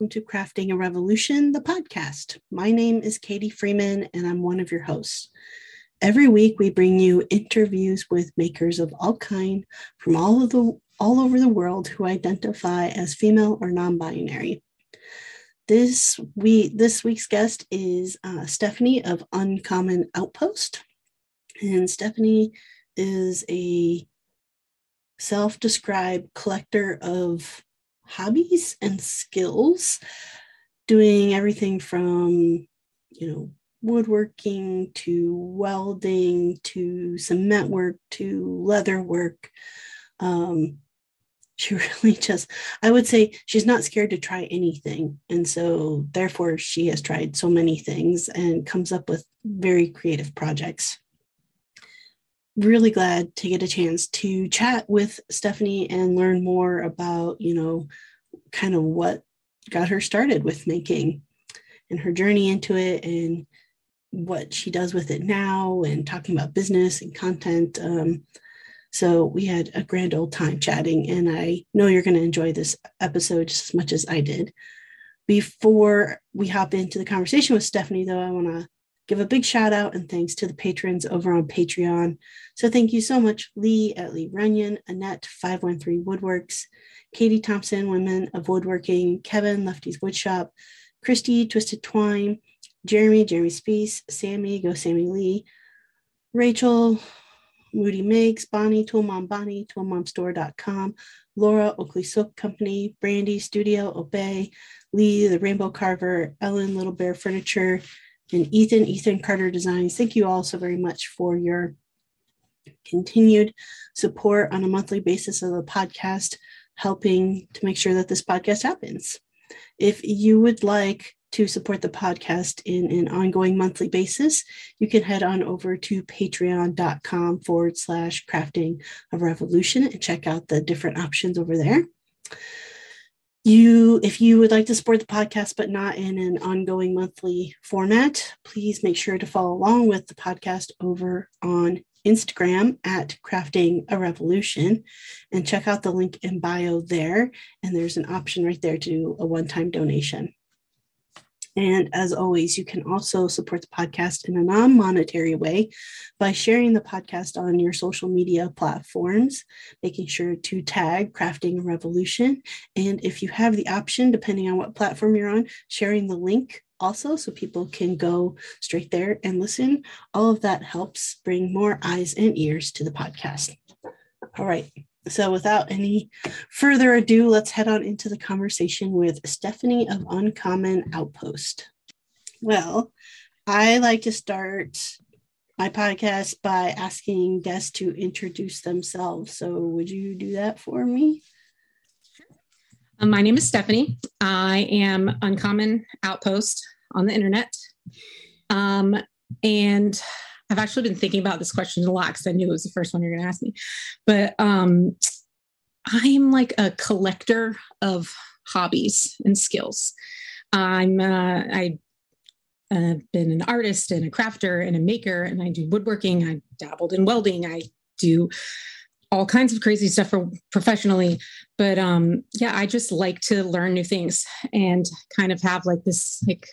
Welcome to Crafting a Revolution, the podcast. My name is Katie Freeman, and I'm one of your hosts. Every week, we bring you interviews with makers of all kind from all of the all over the world who identify as female or non-binary. This we this week's guest is uh, Stephanie of Uncommon Outpost, and Stephanie is a self-described collector of hobbies and skills, doing everything from, you know, woodworking to welding to cement work to leather work. Um, she really just, I would say she's not scared to try anything. And so, therefore, she has tried so many things and comes up with very creative projects really glad to get a chance to chat with Stephanie and learn more about, you know, kind of what got her started with making and her journey into it and what she does with it now and talking about business and content. Um, so we had a grand old time chatting, and I know you're going to enjoy this episode just as much as I did. Before we hop into the conversation with Stephanie, though, I want to give a big shout out and thanks to the patrons over on Patreon. So thank you so much, Lee at Lee Runyon, Annette 513 Woodworks, Katie Thompson, Women of Woodworking, Kevin, Lefty's Woodshop, Christy, Twisted Twine, Jeremy, Jeremy Spees, Sammy, Go Sammy Lee, Rachel, Moody Makes, Bonnie, Toolmom Bonnie, toolmomstore.com, Laura, Oakley Silk Company, Brandy, Studio, Obey, Lee, The Rainbow Carver, Ellen, Little Bear Furniture, and Ethan, Ethan Carter Designs. Thank you all so very much for your continued support on a monthly basis of the podcast, helping to make sure that this podcast happens. If you would like to support the podcast in an ongoing monthly basis, you can head on over to patreon.com forward slash crafting a revolution and check out the different options over there you if you would like to support the podcast but not in an ongoing monthly format please make sure to follow along with the podcast over on instagram at crafting a revolution and check out the link in bio there. And there's an option right there to do a one-time donation and as always, you can also support the podcast in a non monetary way by sharing the podcast on your social media platforms, making sure to tag Crafting a Revolution. And if you have the option, depending on what platform you're on, sharing the link also so people can go straight there and listen. All of that helps bring more eyes and ears to the podcast. All right. So, without any further ado, let's head on into the conversation with Stephanie of Uncommon Outpost. Well, I like to start my podcast by asking guests to introduce themselves. So, would you do that for me? Um, my name is Stephanie. I am Uncommon Outpost on the internet. Um, and I've actually been thinking about this question a lot because I knew it was the first one you're going to ask me. But um, I'm like a collector of hobbies and skills. I'm uh, I have been an artist and a crafter and a maker, and I do woodworking. I dabbled in welding. I do all kinds of crazy stuff for professionally. But um, yeah, I just like to learn new things and kind of have like this like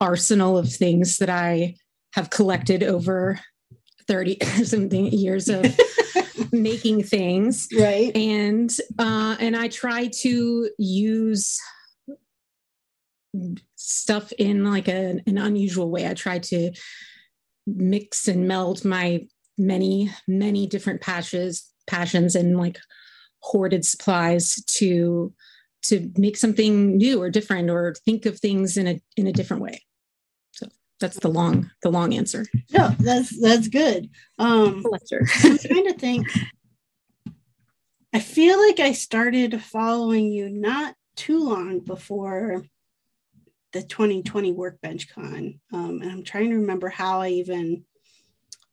arsenal of things that I have collected over 30 something years of making things. Right. And uh and i try to use stuff in like a, an unusual way. I try to mix and meld my many many different passions passions and like hoarded supplies to to make something new or different or think of things in a in a different way that's the long the long answer. No that's that's good. Um i'm trying to think. I feel like i started following you not too long before the 2020 workbench con. Um, and i'm trying to remember how i even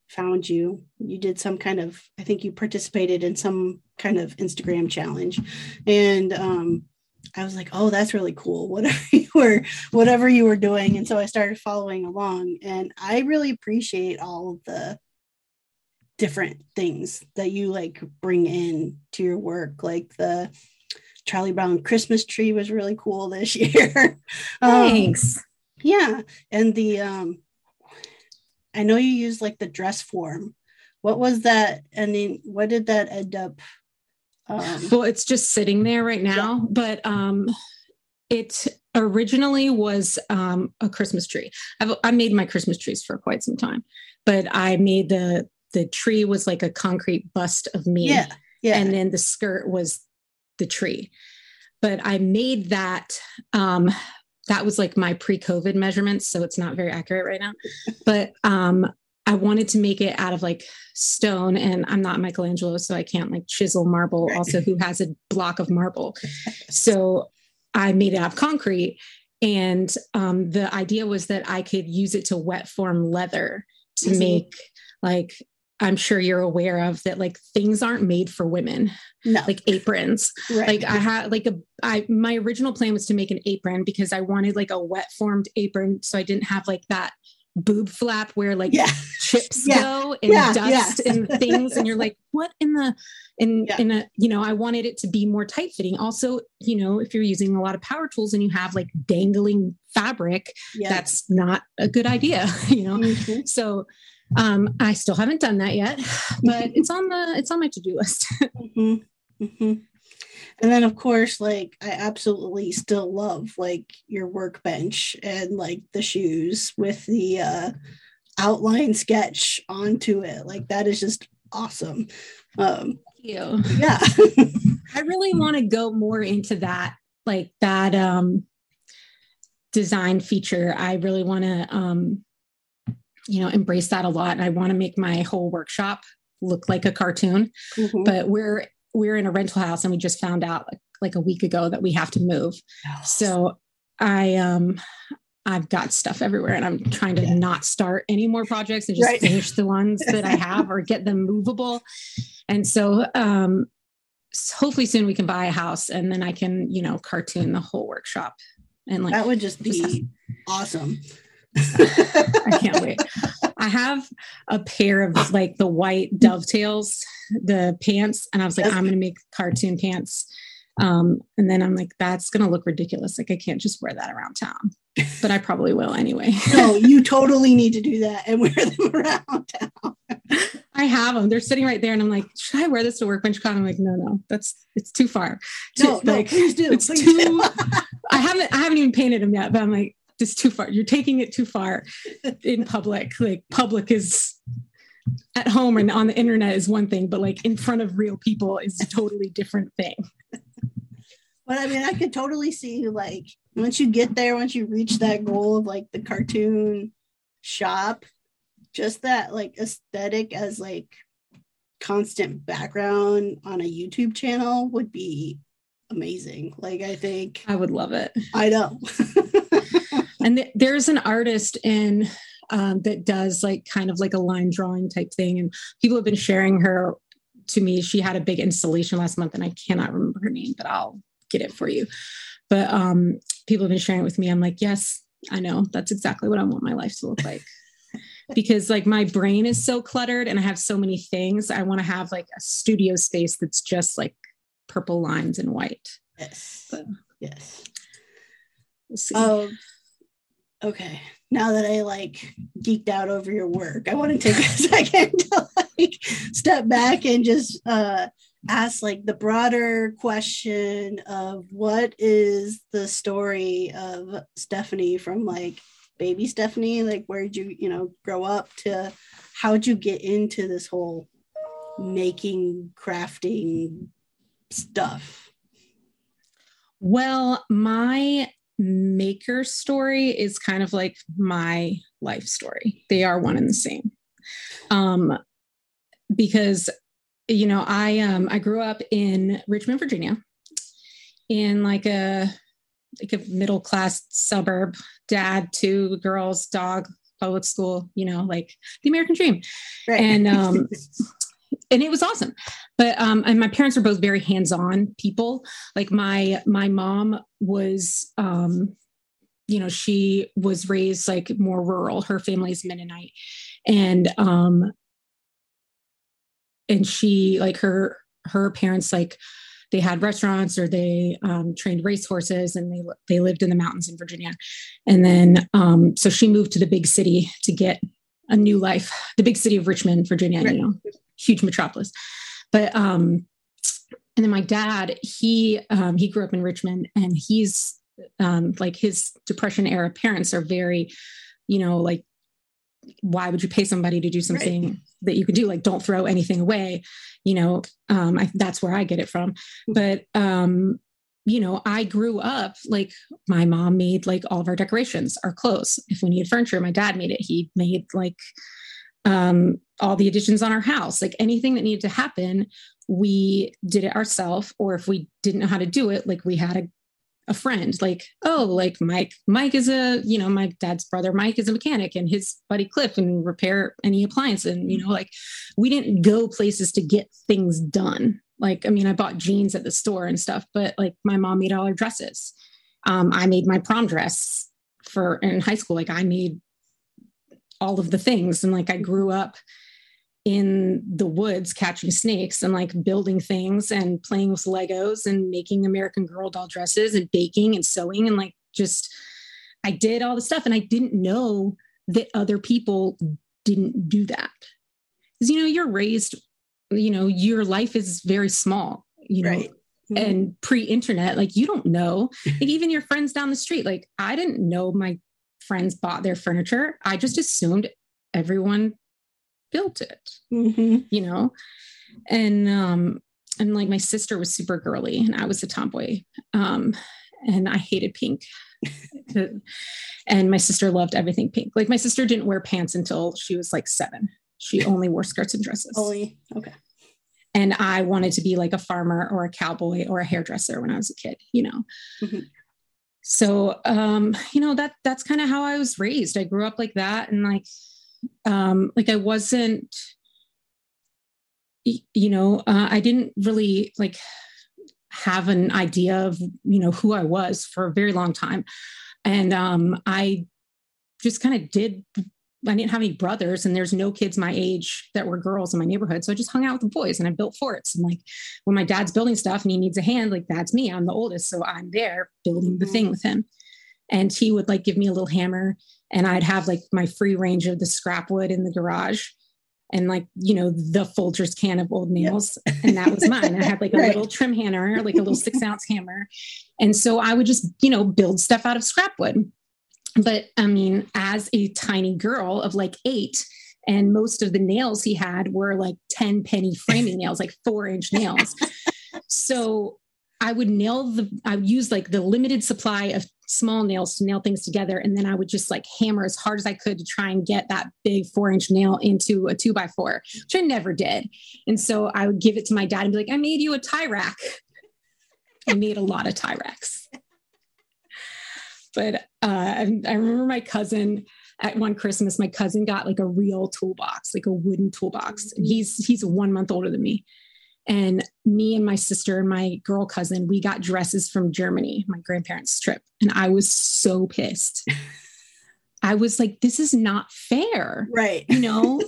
found you. You did some kind of i think you participated in some kind of instagram challenge. And um, I was like, oh, that's really cool. Whatever you were, whatever you were doing. And so I started following along. And I really appreciate all of the different things that you like bring in to your work, like the Charlie Brown Christmas tree was really cool this year. Um, Thanks. Yeah, and the um, I know you used like the dress form. What was that? And then what did that end up? Um, well, it's just sitting there right now, yeah. but um, it originally was um, a Christmas tree. I've I made my Christmas trees for quite some time, but I made the the tree was like a concrete bust of me. Yeah. Yeah. And then the skirt was the tree. But I made that um that was like my pre-COVID measurements, so it's not very accurate right now. but um I wanted to make it out of like stone, and I'm not Michelangelo, so I can't like chisel marble. Also, who has a block of marble? so I made it out of concrete, and um, the idea was that I could use it to wet form leather to mm-hmm. make like I'm sure you're aware of that like things aren't made for women. No. Like aprons. Right. Like I had like a I my original plan was to make an apron because I wanted like a wet formed apron so I didn't have like that boob flap where like yeah. chips yeah. go and yeah. dust and things and you're like what in the in in a you know I wanted it to be more tight fitting also you know if you're using a lot of power tools and you have like dangling fabric that's not a good idea you know mm-hmm. so um, I still haven't done that yet, but it's on the it's on my to do list. mm-hmm. Mm-hmm. And then, of course, like I absolutely still love like your workbench and like the shoes with the uh, outline sketch onto it. Like that is just awesome. Um, Thank you. Yeah, I really want to go more into that, like that um, design feature. I really want to um, you know embrace that a lot and i want to make my whole workshop look like a cartoon mm-hmm. but we're we're in a rental house and we just found out like, like a week ago that we have to move so i um i've got stuff everywhere and i'm trying to yeah. not start any more projects and just right. finish the ones that i have or get them movable and so um hopefully soon we can buy a house and then i can you know cartoon the whole workshop and like that would just be awesome I can't wait. I have a pair of like the white dovetails, the pants, and I was like, I'm going to make cartoon pants. Um, and then I'm like, that's going to look ridiculous. Like, I can't just wear that around town, but I probably will anyway. no, you totally need to do that and wear them around town. I have them. They're sitting right there, and I'm like, should I wear this to work workbench con? I'm like, no, no, that's it's too far. No, no, like, please do. It's please too. Do. I haven't I haven't even painted them yet, but I'm like, this too far. You're taking it too far in public. Like public is at home and on the internet is one thing, but like in front of real people is a totally different thing. But I mean, I could totally see like once you get there, once you reach that goal of like the cartoon shop, just that like aesthetic as like constant background on a YouTube channel would be amazing. Like I think I would love it. I know. and th- there's an artist in um, that does like kind of like a line drawing type thing, and people have been sharing her to me. She had a big installation last month, and I cannot remember her name, but I'll get it for you. But um, people have been sharing it with me. I'm like, yes, I know. That's exactly what I want my life to look like. because like my brain is so cluttered and I have so many things. I want to have like a studio space that's just like purple lines and white. Yes. But, yes. We'll see. Um, okay. Now that I like geeked out over your work, I want to take a second to like step back and just uh ask like the broader question of what is the story of Stephanie from like baby Stephanie? Like where'd you, you know, grow up to how'd you get into this whole making, crafting stuff? Well, my maker story is kind of like my life story. They are one and the same. Um, because you know, I um I grew up in Richmond, Virginia, in like a like a middle class suburb, dad, two girls, dog, public school, you know, like the American dream. Right. And um and it was awesome. But um and my parents were both very hands-on people. Like my my mom was um you know she was raised like more rural. Her family's mennonite. And um and she like her her parents like they had restaurants or they um, trained racehorses and they they lived in the mountains in Virginia. And then um, so she moved to the big city to get a new life, the big city of Richmond, Virginia, right. you know, huge metropolis. But um, and then my dad, he um, he grew up in Richmond, and he's um, like his depression era parents are very, you know, like why would you pay somebody to do something right. that you could do? Like don't throw anything away you know? Um I, that's where i get it from. But um you know i grew up like my mom made like all of our decorations our clothes. If we needed furniture my dad made it. He made like um all the additions on our house. Like anything that needed to happen we did it ourselves or if we didn't know how to do it like we had a a friend like oh like mike mike is a you know my dad's brother mike is a mechanic and his buddy cliff and repair any appliance and you know like we didn't go places to get things done. Like i mean i bought jeans at the store and stuff but like my mom made all our dresses. Um, i made my prom dress for in high school like i made all of the things and like i grew up in the woods catching snakes and like building things and playing with Legos and making American Girl doll dresses and baking and sewing and like just I did all the stuff and I didn't know that other people didn't do that. Because you know, you're raised, you know, your life is very small, you know. Right. And pre-internet, like you don't know. Like even your friends down the street, like I didn't know my friends bought their furniture. I just assumed everyone built it mm-hmm. you know and um and like my sister was super girly and i was a tomboy um and i hated pink and my sister loved everything pink like my sister didn't wear pants until she was like seven she only wore skirts and dresses only okay and i wanted to be like a farmer or a cowboy or a hairdresser when i was a kid you know mm-hmm. So um you know that that's kind of how i was raised i grew up like that and like um, like I wasn't, you know, uh, I didn't really like have an idea of, you know, who I was for a very long time. And um, I just kind of did I didn't have any brothers, and there's no kids my age that were girls in my neighborhood. So I just hung out with the boys and I built forts. And like when my dad's building stuff and he needs a hand, like that's me. I'm the oldest. So I'm there building the thing mm-hmm. with him. And he would like give me a little hammer and I'd have like my free range of the scrap wood in the garage and like you know the Folgers can of old nails yep. and that was mine i had like a right. little trim hammer like a little six ounce hammer and so i would just you know build stuff out of scrap wood but i mean as a tiny girl of like eight and most of the nails he had were like 10 penny framing nails like four inch nails so I would nail the, I would use like the limited supply of small nails to nail things together. And then I would just like hammer as hard as I could to try and get that big four inch nail into a two by four, which I never did. And so I would give it to my dad and be like, I made you a tie rack. I made a lot of tie racks. But uh, I, I remember my cousin at one Christmas, my cousin got like a real toolbox, like a wooden toolbox. And he's he's one month older than me. And me and my sister and my girl cousin, we got dresses from Germany, my grandparents' trip. And I was so pissed. I was like, this is not fair. Right. You know,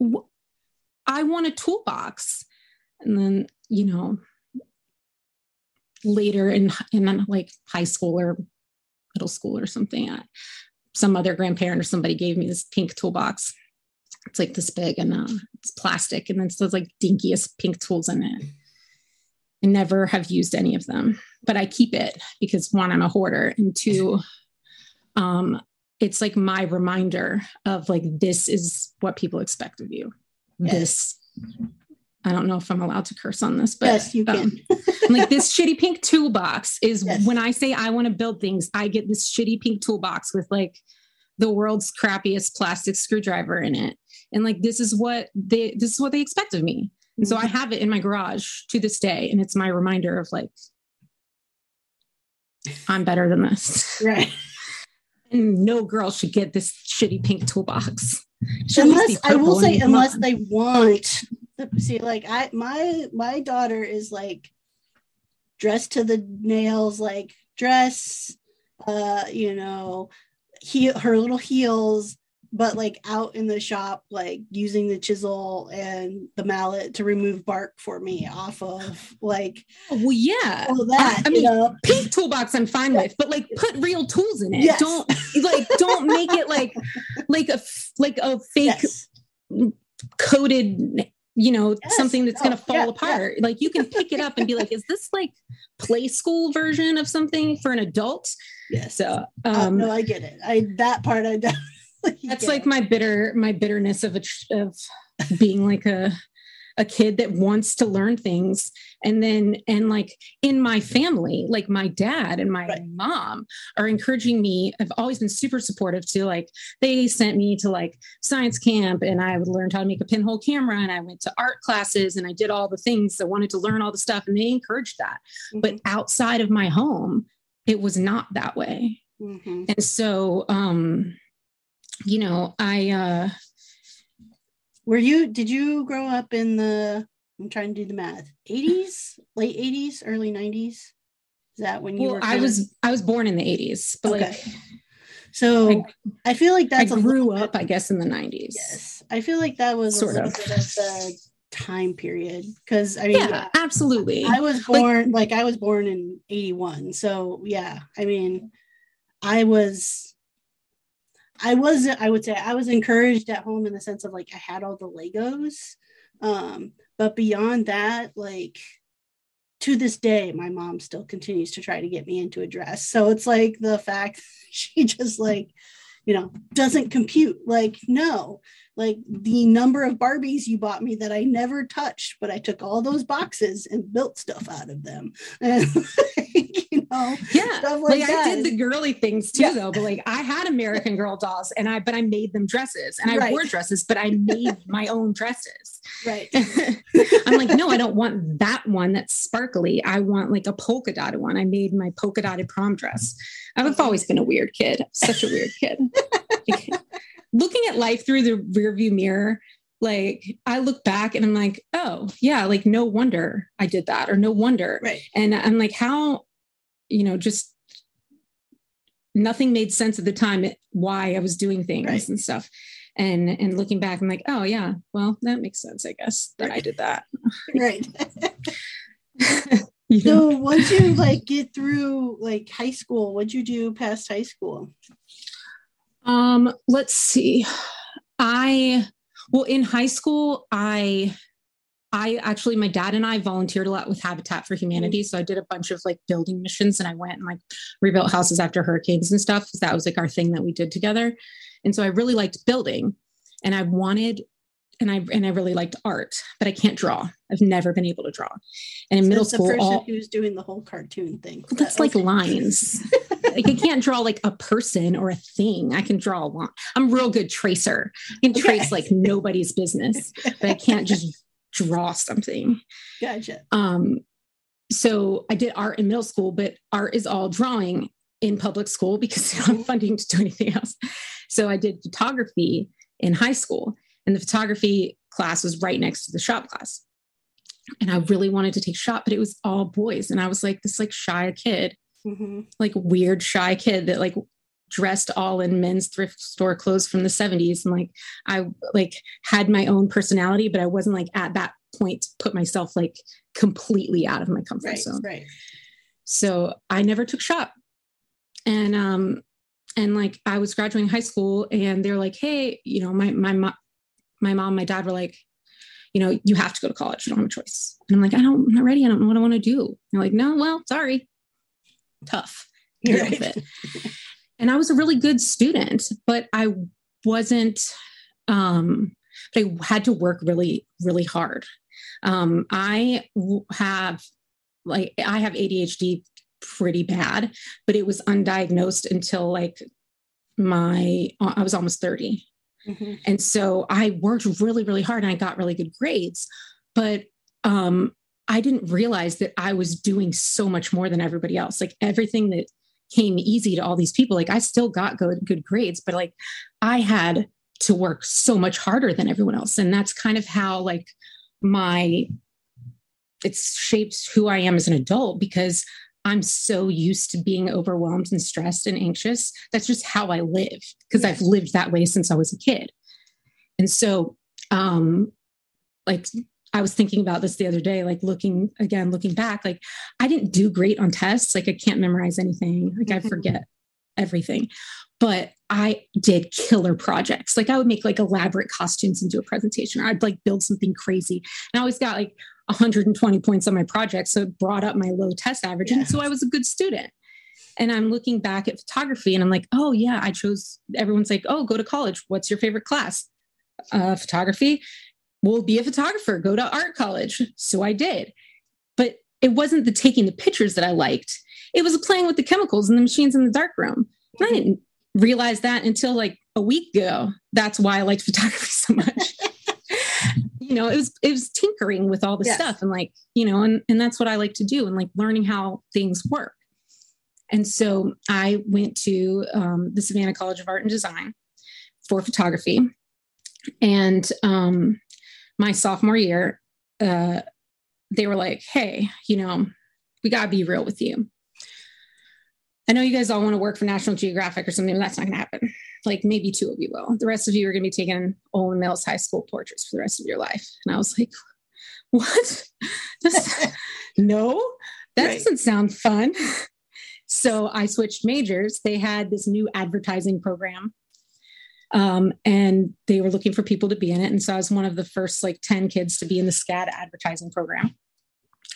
I want a toolbox. And then, you know, later in, in like high school or middle school or something, some other grandparent or somebody gave me this pink toolbox it's like this big and uh, it's plastic and then it's those like dinkiest pink tools in it. I never have used any of them, but I keep it because one, I'm a hoarder, and two, um, it's like my reminder of like this is what people expect of you. Yes. This I don't know if I'm allowed to curse on this, but yes, you can. um, like this shitty pink toolbox is yes. when I say I want to build things, I get this shitty pink toolbox with like the world's crappiest plastic screwdriver in it and like this is what they this is what they expect of me and so i mm-hmm. have it in my garage to this day and it's my reminder of like i'm better than this right and no girl should get this shitty pink toolbox unless i will say unless they want see like i my my daughter is like dressed to the nails like dress uh you know he her little heels but like out in the shop, like using the chisel and the mallet to remove bark for me off of like Oh, well, yeah. all that. I you mean, know? pink toolbox I'm fine with, but like put real tools in it. Yes. Don't like don't make it like like a like a fake Yes. coated you know Yes. something that's going Oh, to fall yeah, yeah. apart like you can pick it up and be like is this like play school version of something for an adult Yes. so Uh, um no, I get it. I that part I definitely that's like it. my bitter my bitterness of a of being like a a kid that wants to learn things and then and like in my family like my dad and my Right. mom are encouraging me i've always been super supportive to like they sent me to like science camp and i learned how to make a pinhole camera and i went to art classes and i did all the things i wanted to learn all the stuff and they encouraged that but outside of my home it was not that way Mhm. and so um you know i uh Were you? Did you grow up in the? I'm trying to do the math. 80s, late 80s, early 90s. Is that when you well were? i was of- i was born in the 80s but Okay. like So I, feel like that's I grew up bit- i guess in the 90s Yes, I feel like that was Sort a little of. bit of the time period because I mean, yeah absolutely I was Like- born like, I was born in 81. So yeah, I mean, I was I was I would say I was encouraged at home in the sense of like I had all the Legos. Um, but beyond that, like to this day, my mom still continues to try to get me into a dress. So it's like the fact she just like, you know, doesn't compute. Like, no, like the number of Barbies you bought me that I never touched, but I took all those boxes and built stuff out of them. know, yeah stuff like like, that. i did the girly things too Yeah. though but like i had american girl dolls and i but i made them dresses and i Right. wore dresses but i made my own dresses right. i'm like no i don't want that one that's sparkly i want like a polka dotted one i made my polka dotted prom dress i've always been a weird kid such a weird kid looking at life through the rearview mirror like i look back and i'm like oh yeah like no wonder i did that or no wonder Right. and i'm like how you know just nothing made sense at the time why i was doing things Right. and stuff and and looking back i'm like oh yeah well that makes sense i guess that i did that Right. You know? So once you like get through like high school, what'd you do past high school? Um, let's see. I well in high school, I I actually my dad and I volunteered a lot with Habitat for Humanity. So I did a bunch of like building missions and I went and like rebuilt houses after hurricanes and stuff. That was like our thing that we did together. And so I really liked building and I wanted and I and I really liked art, but I can't draw. I've never been able to draw. And in So middle it's the school, person all, who's doing the whole cartoon thing. that's like lines. like I can't draw like a person or a thing. I can draw a line. I'm a real good tracer. I can trace like nobody's business, but I can't just draw something. gotcha. Um, so I did art in middle school, but art is all drawing in public school because I don't have funding to do anything else. So I did photography in high school, and the photography class was right next to the shop class. And I really wanted to take shop, but it was all boys, and I was like this like shy kid hmm like weird shy kid that like dressed all in men's thrift store clothes from the 70s and like i like had my own personality but i wasn't like at that point put myself like completely out of my comfort Right. zone Right. so i never took shop and um and like i was graduating high school and they're like hey you know my my mo- my mom my dad were like you know you have to go to college you don't have a choice and i'm like i don't i'm not ready i don't know what i want to do and they're like no well sorry tough deal with Right. it. And I was a really good student, but I wasn't, um, but I had to work really, really hard. Um, I have like, I have ADHD pretty bad, but it was undiagnosed until like my, I was almost 30. Mhm. And so I worked really, really hard and I got really good grades. But um, I didn't realize that I was doing so much more than everybody else. Like everything that came easy to all these people, like I still got good, good grades, but like I had to work so much harder than everyone else. And that's kind of how like my it shapes who I am as an adult because I'm so used to being overwhelmed and stressed and anxious. That's just how I live because I've lived that way since I was a kid. And so, um, like, I was thinking about this the other day, like looking again, looking back, like I didn't do great on tests. Like I can't memorize anything. Like I forget everything. But I did killer projects. Like I would make like elaborate costumes and do a presentation, or I'd like build something crazy. And I always got like 120 points on my project. So it brought up my low test average. Yes. And so I was a good student. And I'm looking back at photography and I'm like, oh, yeah, I chose. Everyone's like, oh, go to college. What's your favorite class? Uh, photography. We'll be a photographer. Go to art college. So I did. But it wasn't the taking the pictures that I liked, it was playing with the chemicals and the machines in the dark room. And I didn't realize that until like a week ago. That's why I liked photography so much you know, it was it was tinkering with all the yes. stuff and like, you know, and and that's what I like to do and like learning how things work. And so I went to um, the Savannah College of Art and Design for photography. And um, my sophomore year, uh, they were like, hey, you know, we got to be real with you. I know you guys all want to work for National Geographic or something, but that's not going to happen like maybe two of you will. The rest of you are going to be taking Olan Mills High School portraits for the rest of your life. And I was like, what? no, that right. doesn't sound fun. So I switched majors. They had this new advertising program. Um, and they were looking for people to be in it. And so I was one of the first like 10 kids to be in the SCAD advertising program,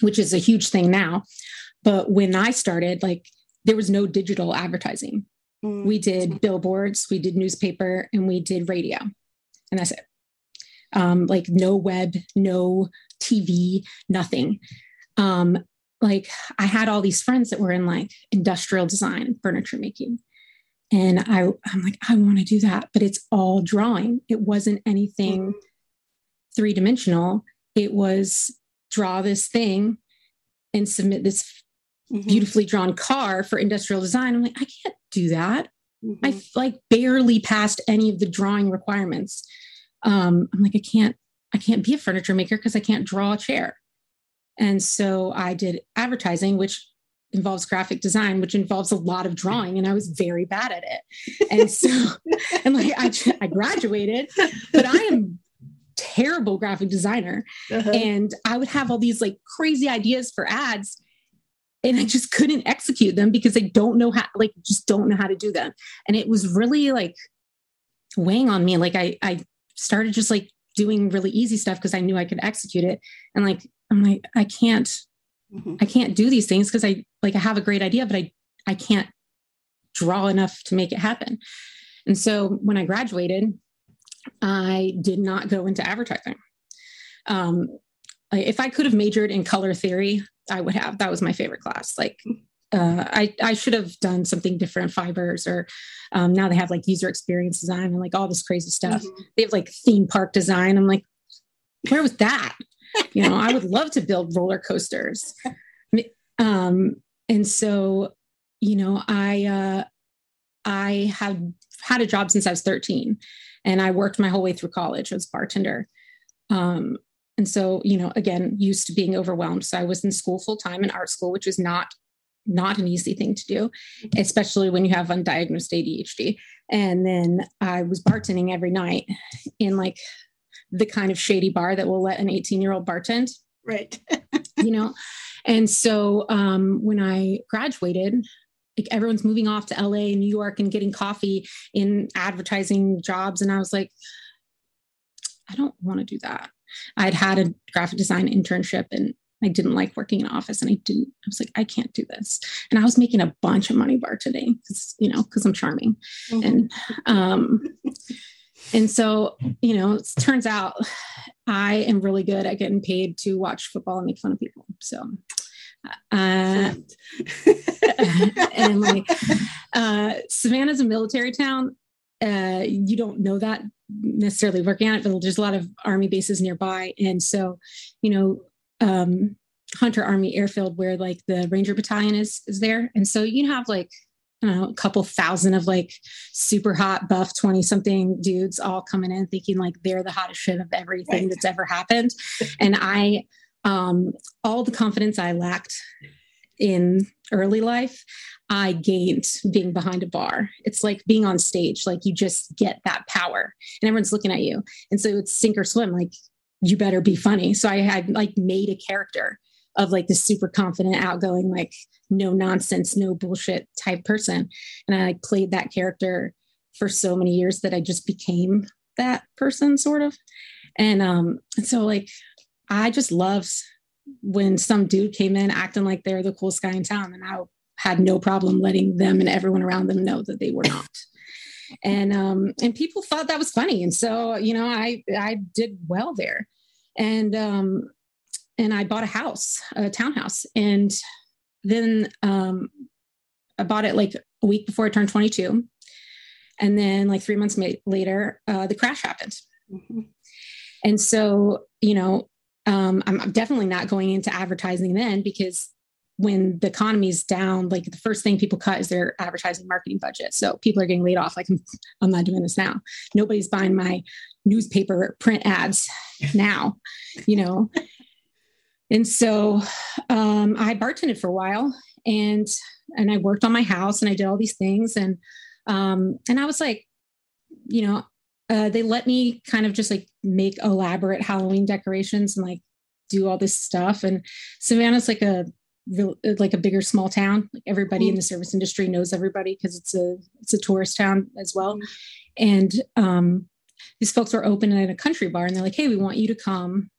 which is a huge thing now. But when I started, like there was no digital advertising. Mm. We did billboards, we did newspaper, and we did radio. And that's it. Um, like no web, no TV, nothing. Um, like I had all these friends that were in like industrial design, furniture making. And I, I'm like, I want to do that, but it's all drawing. It wasn't anything mm. three dimensional. It was draw this thing and submit this mm-hmm. beautifully drawn car for industrial design. I'm like, I can't do that. Mm-hmm. I like barely passed any of the drawing requirements. Um, I'm like, I can't, I can't be a furniture maker because I can't draw a chair. And so I did advertising, which involves graphic design, which involves a lot of drawing, and I was very bad at it. And so, and like I, I graduated, but I am terrible graphic designer, uh-huh. and I would have all these like crazy ideas for ads, and I just couldn't execute them because I don't know how, like, just don't know how to do them. And it was really like weighing on me. Like, I, I started just like doing really easy stuff because I knew I could execute it. And like, I'm like, I can't, mm-hmm. I can't do these things because I, like, I have a great idea, but I, I can't draw enough to make it happen. And so when I graduated, I did not go into advertising. Um, if I could have majored in color theory, I would have. That was my favorite class. Like uh, I, I should have done something different fibers or um, now they have like user experience design and like all this crazy stuff mm-hmm. they have like theme park design i'm like where was that you know i would love to build roller coasters um, and so you know i uh, i had had a job since i was 13 and i worked my whole way through college as bartender um, and so, you know, again, used to being overwhelmed. So I was in school full time in art school, which is not not an easy thing to do, especially when you have undiagnosed ADHD. And then I was bartending every night in like the kind of shady bar that will let an 18 year old bartend. Right. you know, and so um, when I graduated, like everyone's moving off to LA and New York and getting coffee in advertising jobs. And I was like, I don't want to do that. I'd had a graphic design internship and I didn't like working in office and I didn't, I was like, I can't do this. And I was making a bunch of money bartending because, you know, because I'm charming. Mm-hmm. And um and so, you know, it turns out I am really good at getting paid to watch football and make fun of people. So uh, and like uh, Savannah's a military town. Uh, you don't know that necessarily working on it, but there's a lot of army bases nearby. And so, you know, um, Hunter Army Airfield, where like the Ranger Battalion is, is there. And so you have like, know, a couple thousand of like super hot buff 20 something dudes all coming in thinking like they're the hottest shit of everything right. that's ever happened. And I, um, all the confidence I lacked in early life, I gained being behind a bar. It's like being on stage, like you just get that power and everyone's looking at you. And so it's sink or swim, like you better be funny. So I had like made a character of like this super confident, outgoing, like no nonsense, no bullshit type person. And I like played that character for so many years that I just became that person sort of. And um so like I just loved when some dude came in acting like they're the coolest guy in town and I had no problem letting them and everyone around them know that they were not. and um and people thought that was funny and so you know I I did well there. And um and I bought a house, a townhouse and then um I bought it like a week before I turned 22. And then like 3 months later uh the crash happened. Mm-hmm. And so, you know, um, I'm definitely not going into advertising then because when the economy is down, like the first thing people cut is their advertising marketing budget. So people are getting laid off. Like I'm, I'm not doing this now. Nobody's buying my newspaper print ads now, you know. And so um, I bartended for a while, and and I worked on my house, and I did all these things, and um, and I was like, you know, uh, they let me kind of just like make elaborate Halloween decorations and like do all this stuff. And Savannah's like a real like a bigger small town. Like everybody mm-hmm. in the service industry knows everybody because it's a it's a tourist town as well. Mm-hmm. And um, these folks were open at a country bar, and they're like, "Hey, we want you to come."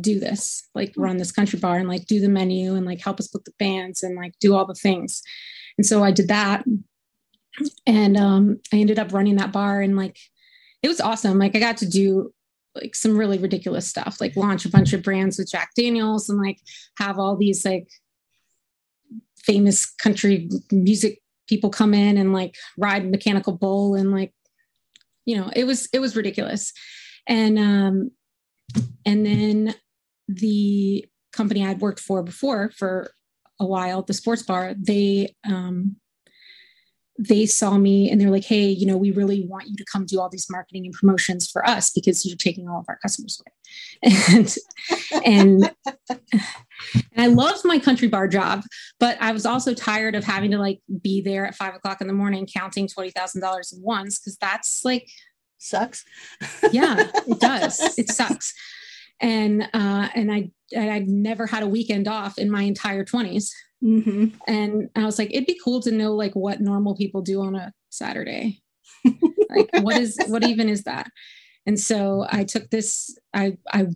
Do this like mm-hmm. run this country bar and like do the menu and like help us book the bands and like do all the things and so i did that and um i ended up running that bar and like it was awesome. Like I got to do like some really ridiculous stuff, like launch a bunch of brands with Jack Daniels and like have all these like famous country music people come in and like ride mechanical bull and like you know it was it was ridiculous and um and then the company i'd worked for before for a while the sports bar they um they saw me and they're like, hey, you know, we really want you to come do all these marketing and promotions for us because you're taking all of our customers away. And and, and I loved my country bar job, but I was also tired of having to like be there at five o'clock in the morning counting twenty thousand dollars at once because that's like sucks. yeah, it does. It sucks. And uh, and I I'd never had a weekend off in my entire twenties. Mm-hmm. And I was like, it'd be cool to know like what normal people do on a Saturday. like what is what even is that? And so I took this. I I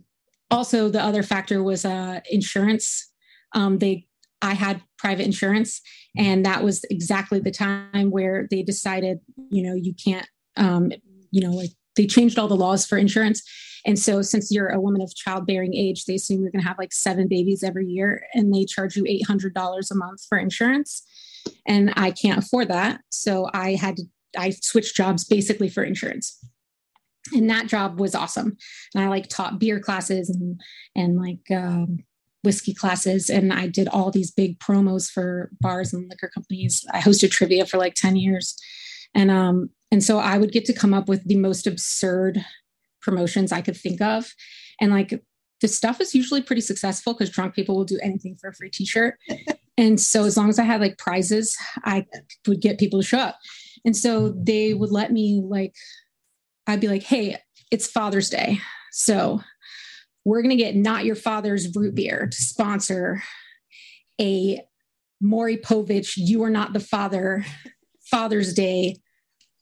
also the other factor was uh insurance. Um, they I had private insurance, and that was exactly the time where they decided, you know, you can't, um, you know, like they changed all the laws for insurance and so, since you're a woman of childbearing age, they assume you're going to have like seven babies every year, and they charge you $800 a month for insurance. And I can't afford that. So, I had to, I switched jobs basically for insurance. And that job was awesome. And I like taught beer classes and, and like, um, whiskey classes and I did all these big promos for bars and liquor companies. I hosted trivia for like 10 years. And um and so I would get to come up with the most absurd promotions I could think of. And like the stuff is usually pretty successful because drunk people will do anything for a free t-shirt. and so as long as I had like prizes, I would get people to show up. And so they would let me like, I'd be like, hey, it's Father's Day. So we're going to get not your father's root beer to sponsor a Maury Povich, you are not the father, Father's Day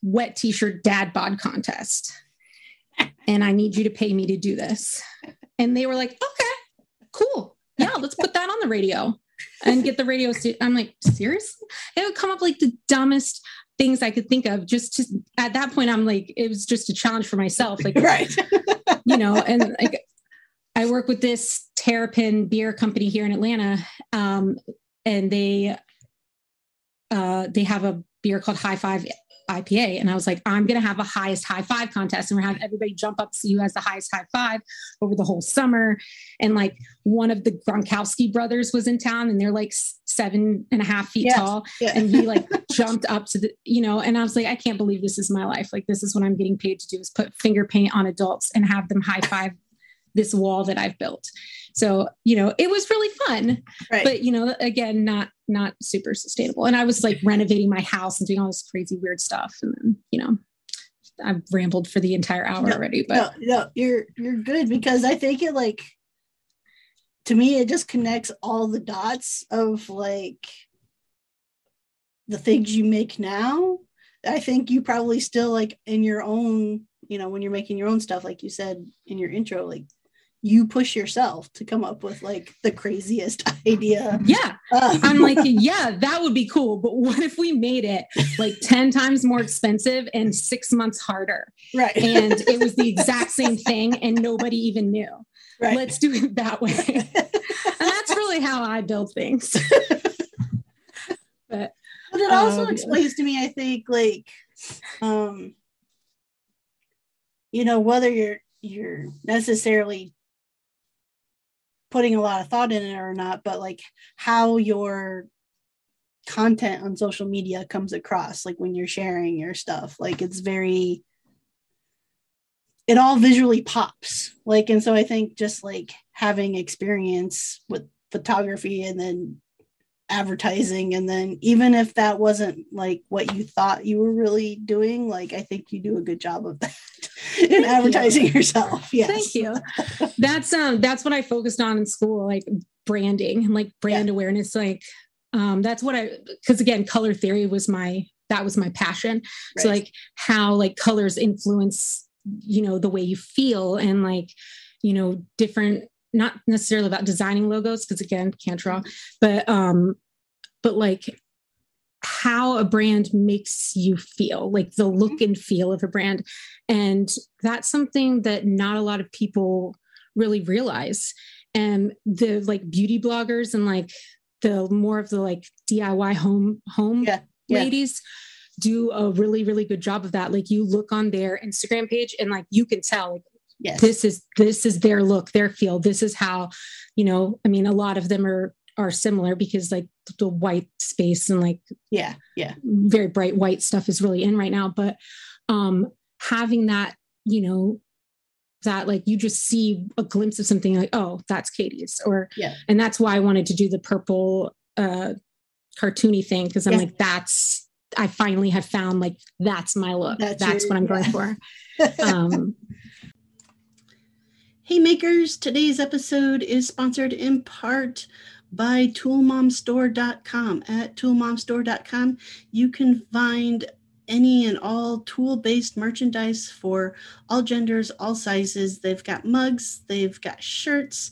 wet t-shirt dad bod contest and I need you to pay me to do this. And they were like, okay, cool. Yeah, let's put that on the radio and get the radio. St- I'm like, seriously? It would come up like the dumbest things I could think of. Just to, at that point, I'm like, it was just a challenge for myself. Like, right. you know, and like, I work with this Terrapin beer company here in Atlanta, um, and they uh, they have a beer called High Five IPA. And I was like, I'm going to have a highest high five contest and we're having everybody jump up to see who has the highest high five over the whole summer. And like one of the Gronkowski brothers was in town and they're like seven and a half feet yes. tall. Yeah. And he like jumped up to the, you know, and I was like, I can't believe this is my life. Like, this is what I'm getting paid to do is put finger paint on adults and have them high five this wall that I've built. So, you know, it was really fun, right. but you know, again, not, not super sustainable. And I was like renovating my house and doing all this crazy weird stuff. And then, you know, I've rambled for the entire hour no, already, but no, no, you're, you're good because I think it like, to me, it just connects all the dots of like the things you make now. I think you probably still like in your own, you know, when you're making your own stuff, like you said in your intro, like you push yourself to come up with like the craziest idea. Yeah. Um, I'm like, yeah, that would be cool. But what if we made it like 10 times more expensive and six months harder? Right. And it was the exact same thing and nobody even knew. Right. Let's do it that way. and that's really how I build things. but, but it also um, explains to me, I think, like, um, you know, whether you're you're necessarily putting a lot of thought in it or not, but like how your content on social media comes across, like when you're sharing your stuff, like it's very, it all visually pops. Like, and so I think just like having experience with photography and then advertising and then even if that wasn't like what you thought you were really doing like i think you do a good job of that in advertising you. yourself yes thank you that's um that's what i focused on in school like branding and like brand yeah. awareness like um that's what i because again color theory was my that was my passion right. so like how like colors influence you know the way you feel and like you know different not necessarily about designing logos because again can't draw but um but like how a brand makes you feel like the look mm-hmm. and feel of a brand and that's something that not a lot of people really realize and the like beauty bloggers and like the more of the like diy home home yeah, yeah. ladies do a really really good job of that like you look on their instagram page and like you can tell like yes. this is this is their look their feel this is how you know i mean a lot of them are are similar because like the white space and like yeah yeah. very bright white stuff is really in right now. But um having that you know that like you just see a glimpse of something like oh that's katie's or yeah. and that's why i wanted to do the purple uh cartoony thing because i'm yeah. like that's i finally have found like that's my look. That's, that's what i'm going for. Um Hey makers, today's episode is sponsored in part by toolmomstore.com. At toolmomstore.com, you can find any and all tool based merchandise for all genders, all sizes. They've got mugs, they've got shirts,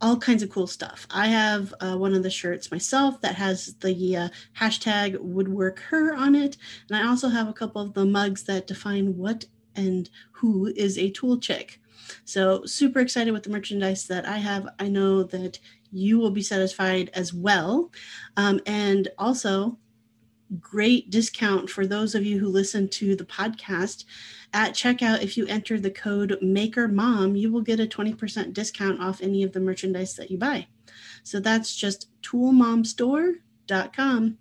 all kinds of cool stuff. I have uh, one of the shirts myself that has the uh, hashtag woodwork her on it. And I also have a couple of the mugs that define what and who is a tool chick. So, super excited with the merchandise that I have. I know that you will be satisfied as well. Um, and also, great discount for those of you who listen to the podcast. At checkout, if you enter the code Maker Mom, you will get a 20% discount off any of the merchandise that you buy. So that's just toolmomstore.com.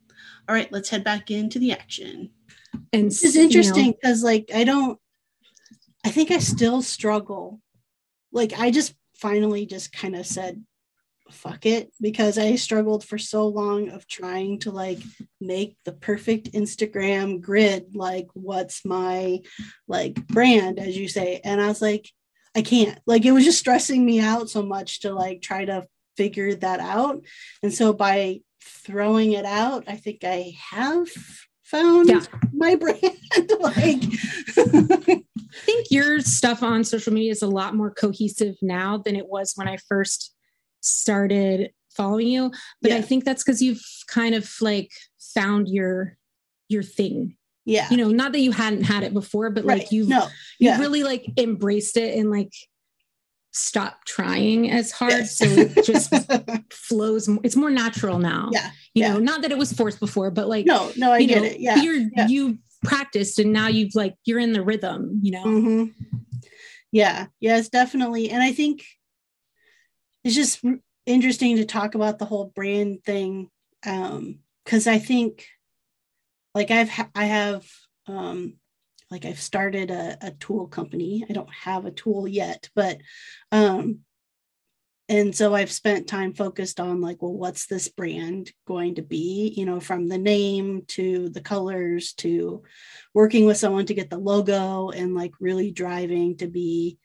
All right, let's head back into the action. And this is interesting because, like, I don't, I think I still struggle. Like, I just finally just kind of said, fuck it because I struggled for so long of trying to like make the perfect Instagram grid like what's my like brand as you say. And I was like I can't. Like it was just stressing me out so much to like try to figure that out. And so by throwing it out I think I have found yeah. my brand like. I think your stuff on social media is a lot more cohesive now than it was when I first started following you but yeah. i think that's because you've kind of like found your your thing yeah you know not that you hadn't had it before but right. like you've no. yeah. you really like embraced it and like stop trying as hard yes. so it just flows it's more natural now yeah you yeah. know not that it was forced before but like no no i get know, it yeah you're yeah. you practiced and now you've like you're in the rhythm you know mm-hmm. yeah yes definitely and i think it's just interesting to talk about the whole brand thing um because i think like i've ha- i have um like I've started a, a tool company. I don't have a tool yet, but um and so I've spent time focused on like, well, what's this brand going to be? You know, from the name to the colors to working with someone to get the logo and like really driving to be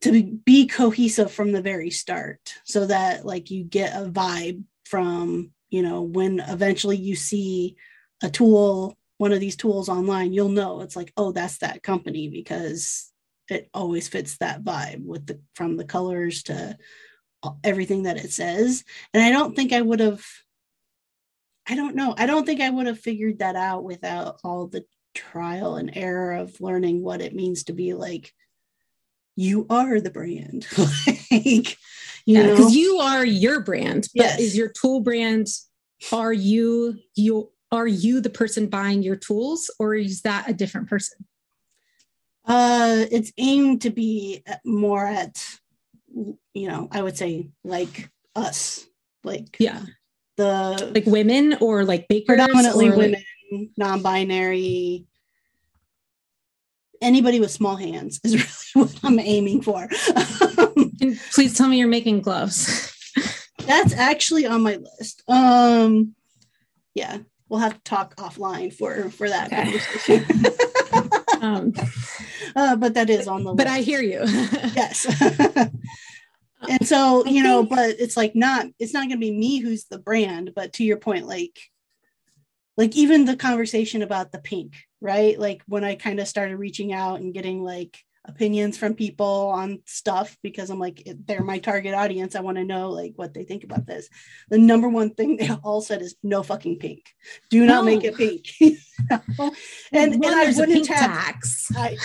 to be cohesive from the very start so that like you get a vibe from you know when eventually you see a tool one of these tools online you'll know it's like oh that's that company because it always fits that vibe with the from the colors to everything that it says. And i don't think i would have i don't know. I don't think i would have figured that out without all the trial and error of learning what it means to be like you are the brand like you yeah, because you are your brand but yes. is your tool brand are you you are you the person buying your tools or is that a different person uh, it's aimed to be more at, you know, I would say like us, like yeah, the like women or like bakers, predominantly or women, like... non-binary. Anybody with small hands is really what I'm aiming for. and please tell me you're making gloves. That's actually on my list. Um, yeah, we'll have to talk offline for for that okay. conversation. um, uh, but that is on the but list. I hear you. yes. and so, you know, but it's like not, it's not going to be me who's the brand, but to your point, like, like even the conversation about the pink, right? Like when I kind of started reaching out and getting like opinions from people on stuff because I'm like, they're my target audience. I want to know like what they think about this. The number one thing they all said is no fucking pink. Do not no. make it pink. and, and I wouldn't have tax. I,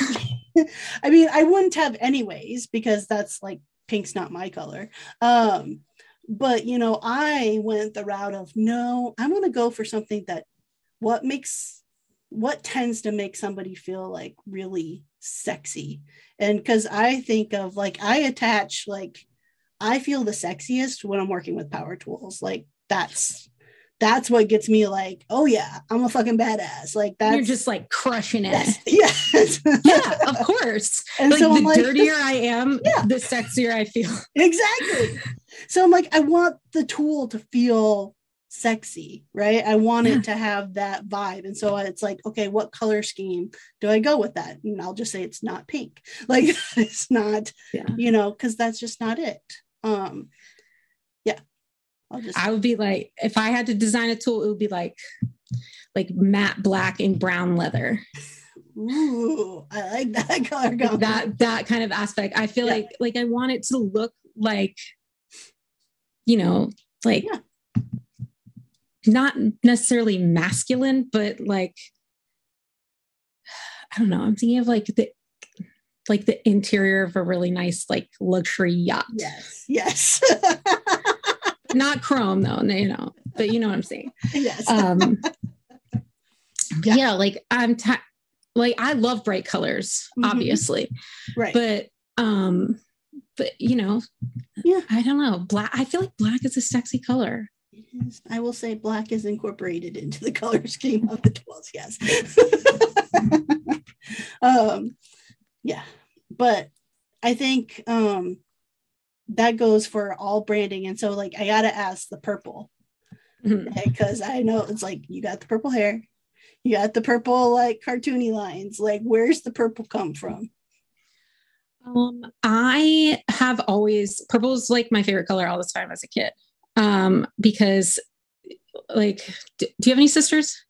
I mean, I wouldn't have anyways, because that's like pink's not my color. Um, but you know, I went the route of no, I'm gonna go for something that what makes what tends to make somebody feel like really sexy? And because i think of like i attach like i feel the sexiest when i'm working with power tools. Like that's that's what gets me like oh yeah i'm a fucking badass. Like that you're just like crushing it. Yes. Yeah of course. And like, so the like, dirtier i am yeah. the sexier i feel. Exactly. So i'm like i want the tool to feel sexy, right? I want yeah. it to have that vibe. And so it's like, okay, what color scheme do I go with that? And I'll just say it's not pink. Like it's not, yeah. you know, because that's just not it. Um, yeah. I'll just I would be like, if I had to design a tool, it would be like like matte black and brown leather. Ooh, I like that color combo. That that kind of aspect. I feel yeah. like like I want it to look like, you know, like yeah not necessarily masculine, but like I don't know. I'm thinking of like the like the interior of a really nice like luxury yacht. Yes. Yes. not chrome though, you know, but you know what I'm saying. Yes. Um yeah. yeah, like I'm t- like I love bright colors, mm-hmm. obviously. Right. But um but you know, yeah, I don't know. Black I feel like black is a sexy color. I will say black is incorporated into the color scheme of the tools. Yes. um, yeah, but I think um, that goes for all branding. And so, like, I gotta ask the purple because mm-hmm. I know it's like you got the purple hair, you got the purple like cartoony lines. Like, where's the purple come from? Um, I have always purple is like my favorite color all the time as a kid um, because like do, do you have any sisters?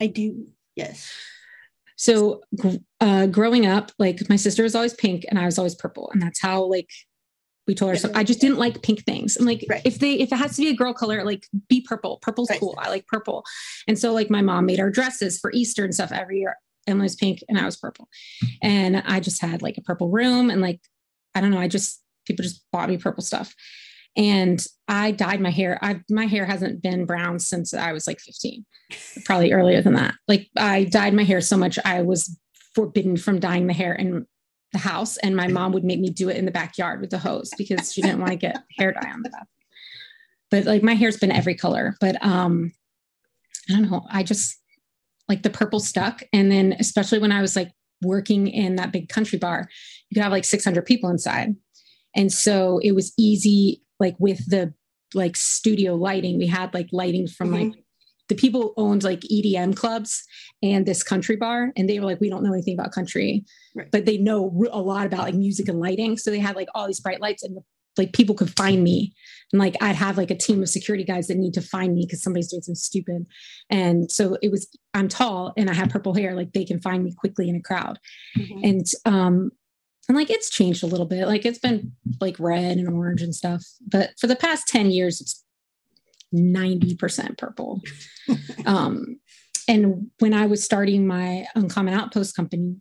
I do yes. So uh, growing up like my sister was always pink and i was always purple and that's how like we told her so i just didn't like pink things and like right. if they if it has to be a girl color like be purple. Purple's right. cool. I like purple. And so like my mom made our dresses for easter and stuff every year. Emily was pink and i was purple. And i just had like a purple room and like i don't know i just people just bought me purple stuff and I dyed my hair. I my hair hasn't been brown since I was like 15, probably earlier than that. Like I dyed my hair so much I was forbidden from dyeing the hair in the house, and my mom would make me do it in the backyard with the hose because she didn't want to get hair dye on the bath. But like my hair's been every color, but um, I don't know. I just like the purple stuck. And then, especially when I was like working in that big country bar, you could have like 600 people inside. And so it was easy, like with the like studio lighting, we had like lighting from mm-hmm. like the people owned like EDM clubs and this country bar, and they were like, we don't know anything about country, right. but they know a lot about like music and lighting. So they had like all these bright lights, and like people could find me and like i'd have like a team of security guys that need to find me because somebody's doing something stupid and so it was i'm tall and i have purple hair like they can find me quickly in a crowd mm-hmm. and um and like it's changed a little bit like it's been like red and orange and stuff but for the past 10 years it's 90% purple um and when i was starting my uncommon outpost company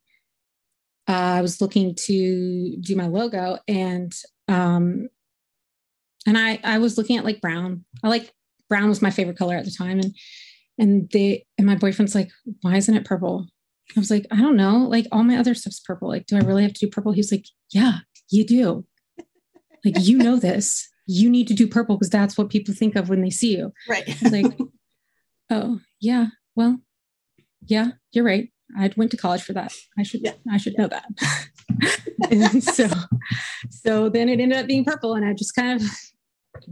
uh, I was looking to do my logo and um, and I I was looking at like brown. I like brown was my favorite color at the time, and and they and my boyfriend's like, why isn't it purple? I was like, I don't know. Like all my other stuff's purple. Like, do I really have to do purple? He was like, Yeah, you do. Like you know this. You need to do purple because that's what people think of when they see you. Right. like, oh yeah. Well, yeah, you're right. I went to college for that. I should yeah. I should know that. and so so then it ended up being purple and I just kind of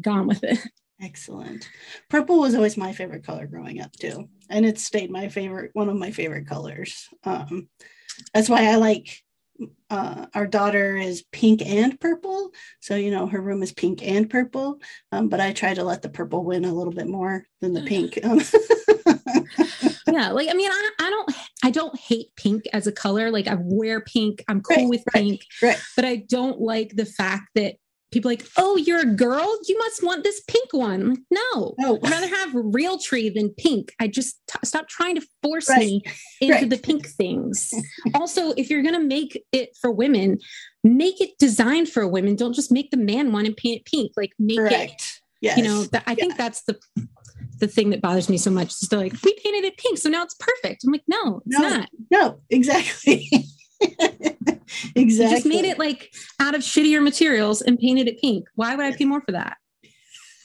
gone with it. Excellent. Purple was always my favorite color growing up too. And it stayed my favorite, one of my favorite colors. Um, that's why I like uh, our daughter is pink and purple. So, you know, her room is pink and purple. Um, but I try to let the purple win a little bit more than the pink. Um, yeah like i mean I, I don't i don't hate pink as a color like i wear pink i'm cool right, with right, pink right. but i don't like the fact that people like oh you're a girl you must want this pink one like, no no i'd rather have Realtree than pink i just t- stop trying to force right. me into right. the pink things also if you're going to make it for women make it designed for women don't just make the man one and paint it pink like make Correct. it yes. you know that, i yeah. think that's the the thing that bothers me so much is they're like, we painted it pink, so now it's perfect. I'm like, no, it's no, not. No, exactly. exactly. You just made it like out of shittier materials and painted it pink. Why would I pay more for that?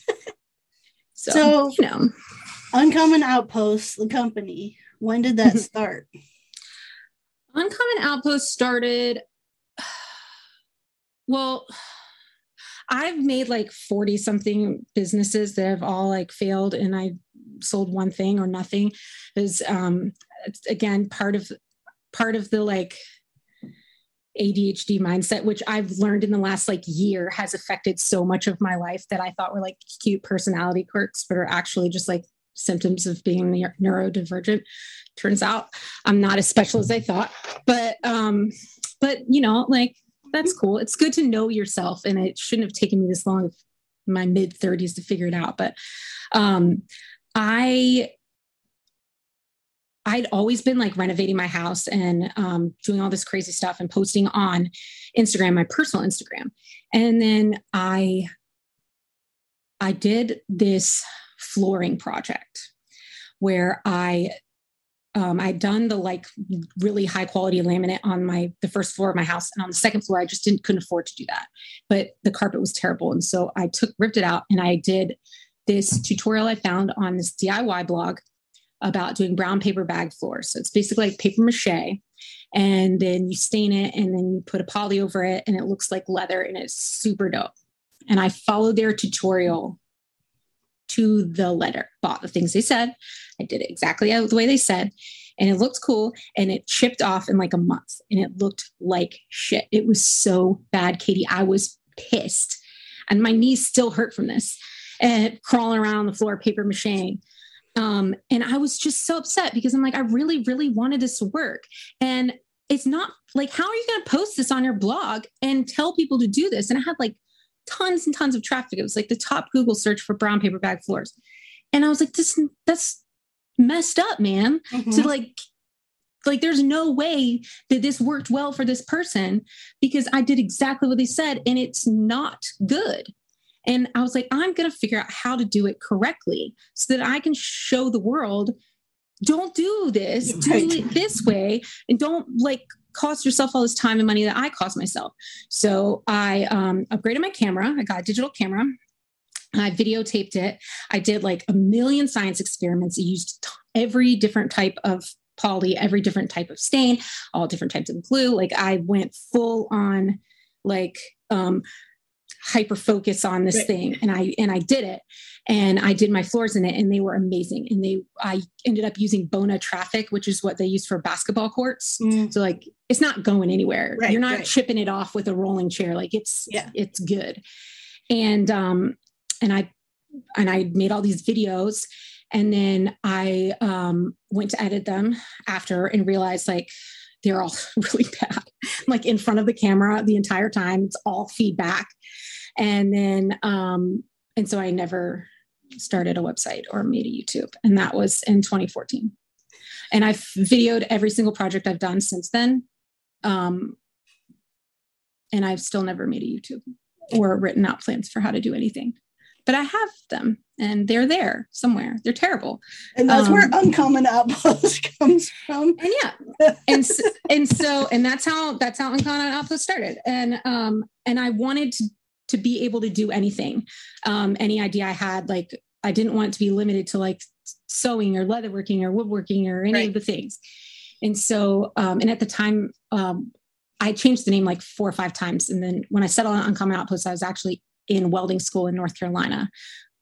so, so, you know. Uncommon Outposts, the company, when did that start? Uncommon Outpost started, well, I've made like 40 something businesses that have all like failed and I sold one thing or nothing is um again part of part of the like ADHD mindset, which I've learned in the last like year has affected so much of my life that I thought were like cute personality quirks, but are actually just like symptoms of being neurodivergent. Turns out I'm not as special as I thought, but um, but you know, like that's cool. It's good to know yourself, and it shouldn't have taken me this long, my mid 30s, to figure it out. But um, I I'd always been like renovating my house and um, doing all this crazy stuff and posting on Instagram, my personal Instagram. And then I I did this flooring project where I um, I'd done the like really high quality laminate on my the first floor of my house, and on the second floor, I just didn't couldn't afford to do that. But the carpet was terrible, and so I took ripped it out, and I did this tutorial I found on this DIY blog about doing brown paper bag floors. So it's basically like paper mache, and then you stain it, and then you put a poly over it, and it looks like leather, and it's super dope. And I followed their tutorial to the letter, bought the things they said. I did it exactly the way they said. And it looked cool. And it chipped off in like a month and it looked like shit. It was so bad, Katie. I was pissed. And my knees still hurt from this and crawling around on the floor, paper mache. Um, and I was just so upset because I'm like, I really, really wanted this to work. And it's not like, how are you going to post this on your blog and tell people to do this? And I had like tons and tons of traffic. It was like the top Google search for brown paper bag floors. And I was like, this that's messed up, man. Mm-hmm. To like like there's no way that this worked well for this person because I did exactly what they said and it's not good. And I was like, I'm going to figure out how to do it correctly so that I can show the world don't do this, right. do it this way, and don't like cost yourself all this time and money that I cost myself. So I um, upgraded my camera. I got a digital camera. I videotaped it. I did like a million science experiments. I used every different type of poly, every different type of stain, all different types of glue. Like I went full on like um hyper focus on this right. thing and i and i did it and i did my floors in it and they were amazing and they i ended up using bona traffic which is what they use for basketball courts. Mm. so like it's not going anywhere. Right, you're not right. chipping it off with a rolling chair. Like it's yeah. it's good. And um and i and i made all these videos and then i um went to edit them after and realized like they're all really bad. Like in front of the camera the entire time. It's all feedback and then um and so i never started a website or made a youtube and that was in 2014 and i've videoed every single project i've done since then um and i've still never made a youtube or written out plans for how to do anything but I have them and they're there somewhere. They're terrible. And that's um, where uncommon outpost comes from. And yeah. and so, and so and that's how that's how uncommon outpost started. And um and I wanted to to be able to do anything. Um any idea I had like I didn't want to be limited to like sewing or leatherworking or woodworking or any right. of the things. And so um and at the time um I changed the name like four or five times. And then when I settled on Uncommon Outpost, I was actually in welding school in North Carolina.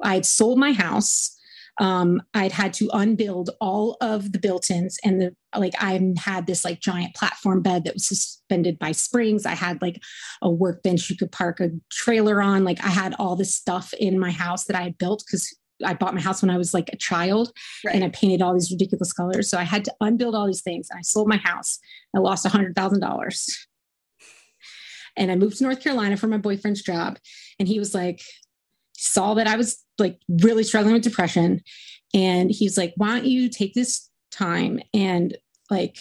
I'd sold my house. Um, I'd had to unbuild all of the built-ins and the like I had this like giant platform bed that was suspended by springs. I had like a workbench you could park a trailer on. Like I had all this stuff in my house that I had built because I bought my house when I was like a child right. and I painted all these ridiculous colors. So I had to unbuild all these things. I sold my house. I lost a hundred thousand dollars and I moved to North Carolina for my boyfriend's job. And he was like, saw that I was like really struggling with depression. And he's like, why don't you take this time and like,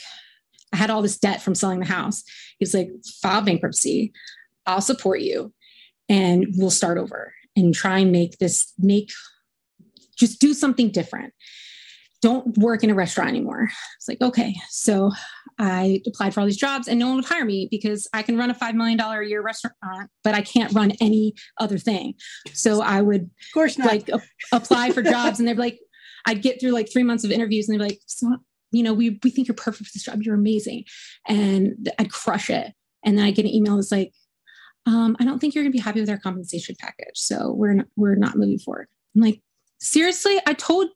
I had all this debt from selling the house. He's like, file bankruptcy. I'll support you and we'll start over and try and make this, make, just do something different don't work in a restaurant anymore. It's like, okay. So I applied for all these jobs and no one would hire me because I can run a $5 million a year restaurant, but I can't run any other thing. So I would of course not. like a- apply for jobs and they're like, I'd get through like three months of interviews and they're like, so, you know, we, we think you're perfect for this job. You're amazing. And I'd crush it. And then I get an email that's like, um, I don't think you're gonna be happy with our compensation package. So we're not, we're not moving forward. I'm like, seriously, I told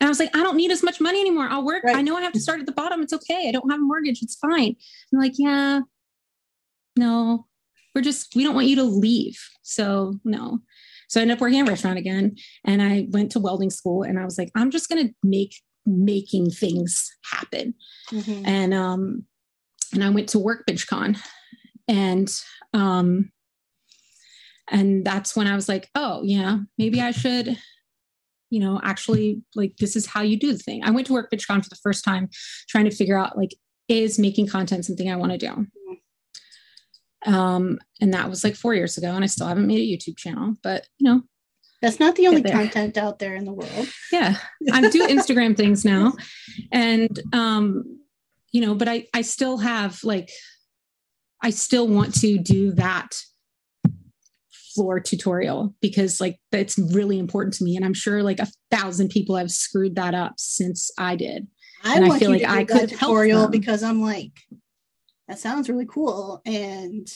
and I was like, I don't need as much money anymore. I'll work. Right. I know I have to start at the bottom. It's okay. I don't have a mortgage. It's fine. I'm like, yeah, no, we're just, we don't want you to leave. So no. So I ended up working at a restaurant again. And I went to welding school and I was like, I'm just going to make making things happen. Mm-hmm. And, um, and I went to Workbench Con and, um, and that's when I was like, oh yeah, maybe I should you know, actually like this is how you do the thing. I went to Workbench Con for the first time trying to figure out like, is making content something I want to do? Um, and that was like four years ago, and I still haven't made a YouTube channel, but you know, that's not the only content out there in the world. Yeah. I do Instagram things now. And um, you know, but I I still have like I still want to do that floor tutorial because like that's really important to me. And i'm sure like a thousand people have screwed that up since i did. I and i feel like i could tutorial because i'm like that sounds really cool. And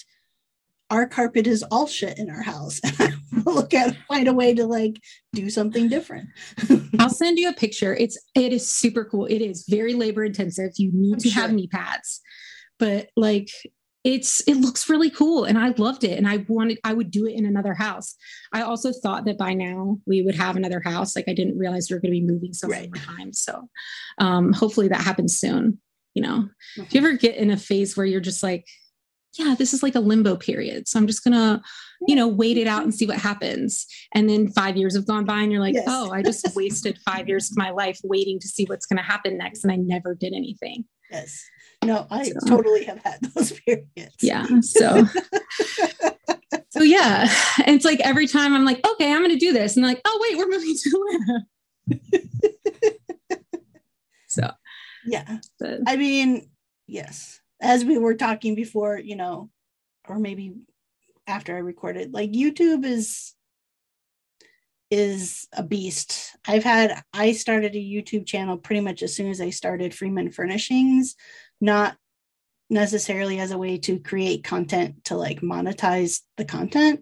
our carpet is all shit in our house. I look at find a way to like do something different. I'll send you a picture. It's it is super cool. It is very labor intensive. You need I'm to sure. have knee pads. But like it's it looks really cool and i loved it and i wanted i would do it in another house i also thought that by now we would have another house like i didn't realize we were going to be moving so right. many times so um hopefully that happens soon you know mm-hmm. do you ever get in a phase where you're just like yeah this is like a limbo period so i'm just gonna you know wait it out and see what happens and then five years have gone by and you're like yes. oh i just wasted five years of my life waiting to see what's going to happen next and i never did anything yes no, I so, totally have had those periods. Yeah. So, so yeah. And it's like every time I'm like, okay, I'm going to do this. And like, oh, wait, we're moving to Atlanta. so, yeah. But, I mean, yes. As we were talking before, you know, or maybe after I recorded, like YouTube is is a beast. I've had I started a YouTube channel pretty much as soon as I started Freeman Furnishings, not necessarily as a way to create content to like monetize the content.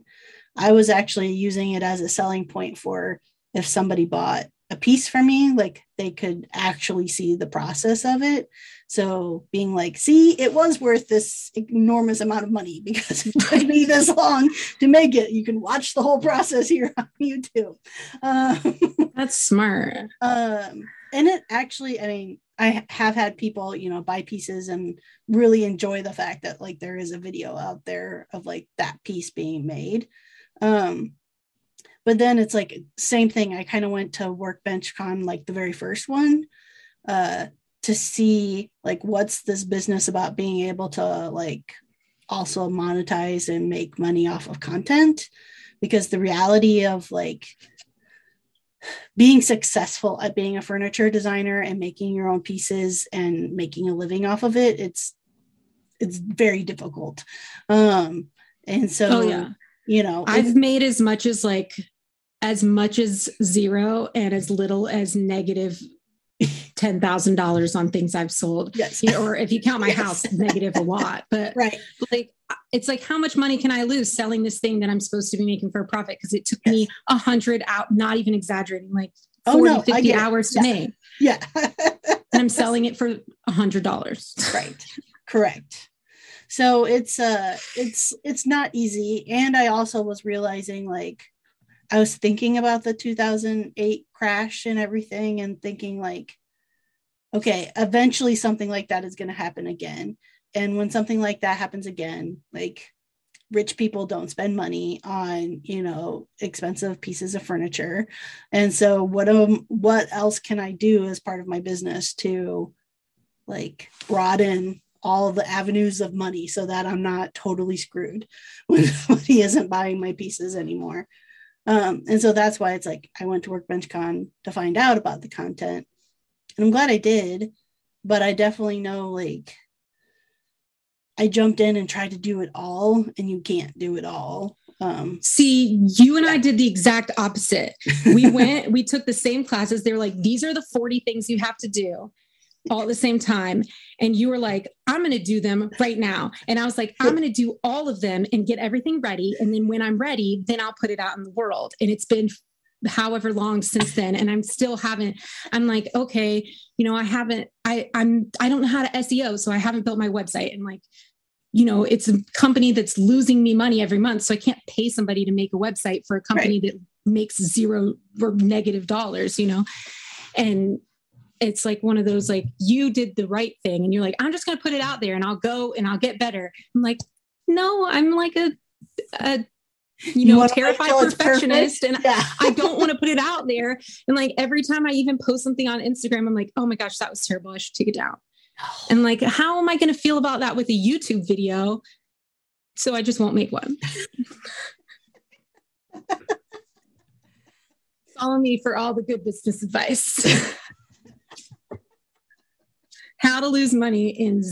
I was actually using it as a selling point for if somebody bought a piece from me, like they could actually see the process of it. So being like, see, it was worth this enormous amount of money because it took me this long to make it. You can watch the whole process here on YouTube. Um, That's smart. Um, and it actually, I mean, I have had people, you know, buy pieces and really enjoy the fact that like there is a video out there of like that piece being made. Um, but then it's like same thing. I kind of went to Workbench Con like the very first one uh, to see like what's this business about being able to like also monetize and make money off of content because the reality of like being successful at being a furniture designer and making your own pieces and making a living off of it it's it's very difficult. Um and so oh, yeah. you know i've made as much as like as much as zero and as little as negative ten thousand dollars on things I've sold. Yes. You know, or if you count my yes. house, negative a lot. But right. like it's like how much money can I lose selling this thing that I'm supposed to be making for a profit? Because it took yes. me a hundred out, not even exaggerating, like 40, oh, no, 50 hours to yeah. make. Yeah. and I'm selling it for a hundred dollars. Right. Correct. So it's uh it's it's not easy. And I also was realizing like I was thinking about the 2008 crash and everything and thinking like okay, eventually something like that is going to happen again. And when something like that happens again, like rich people don't spend money on, you know, expensive pieces of furniture. And so what um what else can I do as part of my business to like broaden all the avenues of money so that I'm not totally screwed when somebody isn't buying my pieces anymore. Um, and so that's why it's like I went to Workbench Con to find out about the content. And I'm glad I did, but I definitely know like I jumped in and tried to do it all, and you can't do it all. Um, See, you and. I did the exact opposite. We went, we took the same classes. They were like, these are the 40 things you have to do all at the same time. And you were like, I'm going to do them right now. And I was like, I'm going to do all of them and get everything ready. And then when I'm ready, then I'll put it out in the world. And it's been however long since then and i'm still haven't i'm like okay you know i haven't i i'm i don't know how to seo so i haven't built my website and like you know it's a company that's losing me money every month so i can't pay somebody to make a website for a company right. that makes zero or negative dollars you know and it's like one of those like you did the right thing and you're like i'm just going to put it out there and i'll go and i'll get better i'm like no i'm like a, a you know, you terrified perfectionist and yeah. I don't want to put it out there. And like every time I even post something on Instagram, I'm like, oh my gosh, that was terrible. I should take it down. And like, how am I going to feel about that with a YouTube video? So I just won't make one. Follow me for all the good business advice. How to lose money in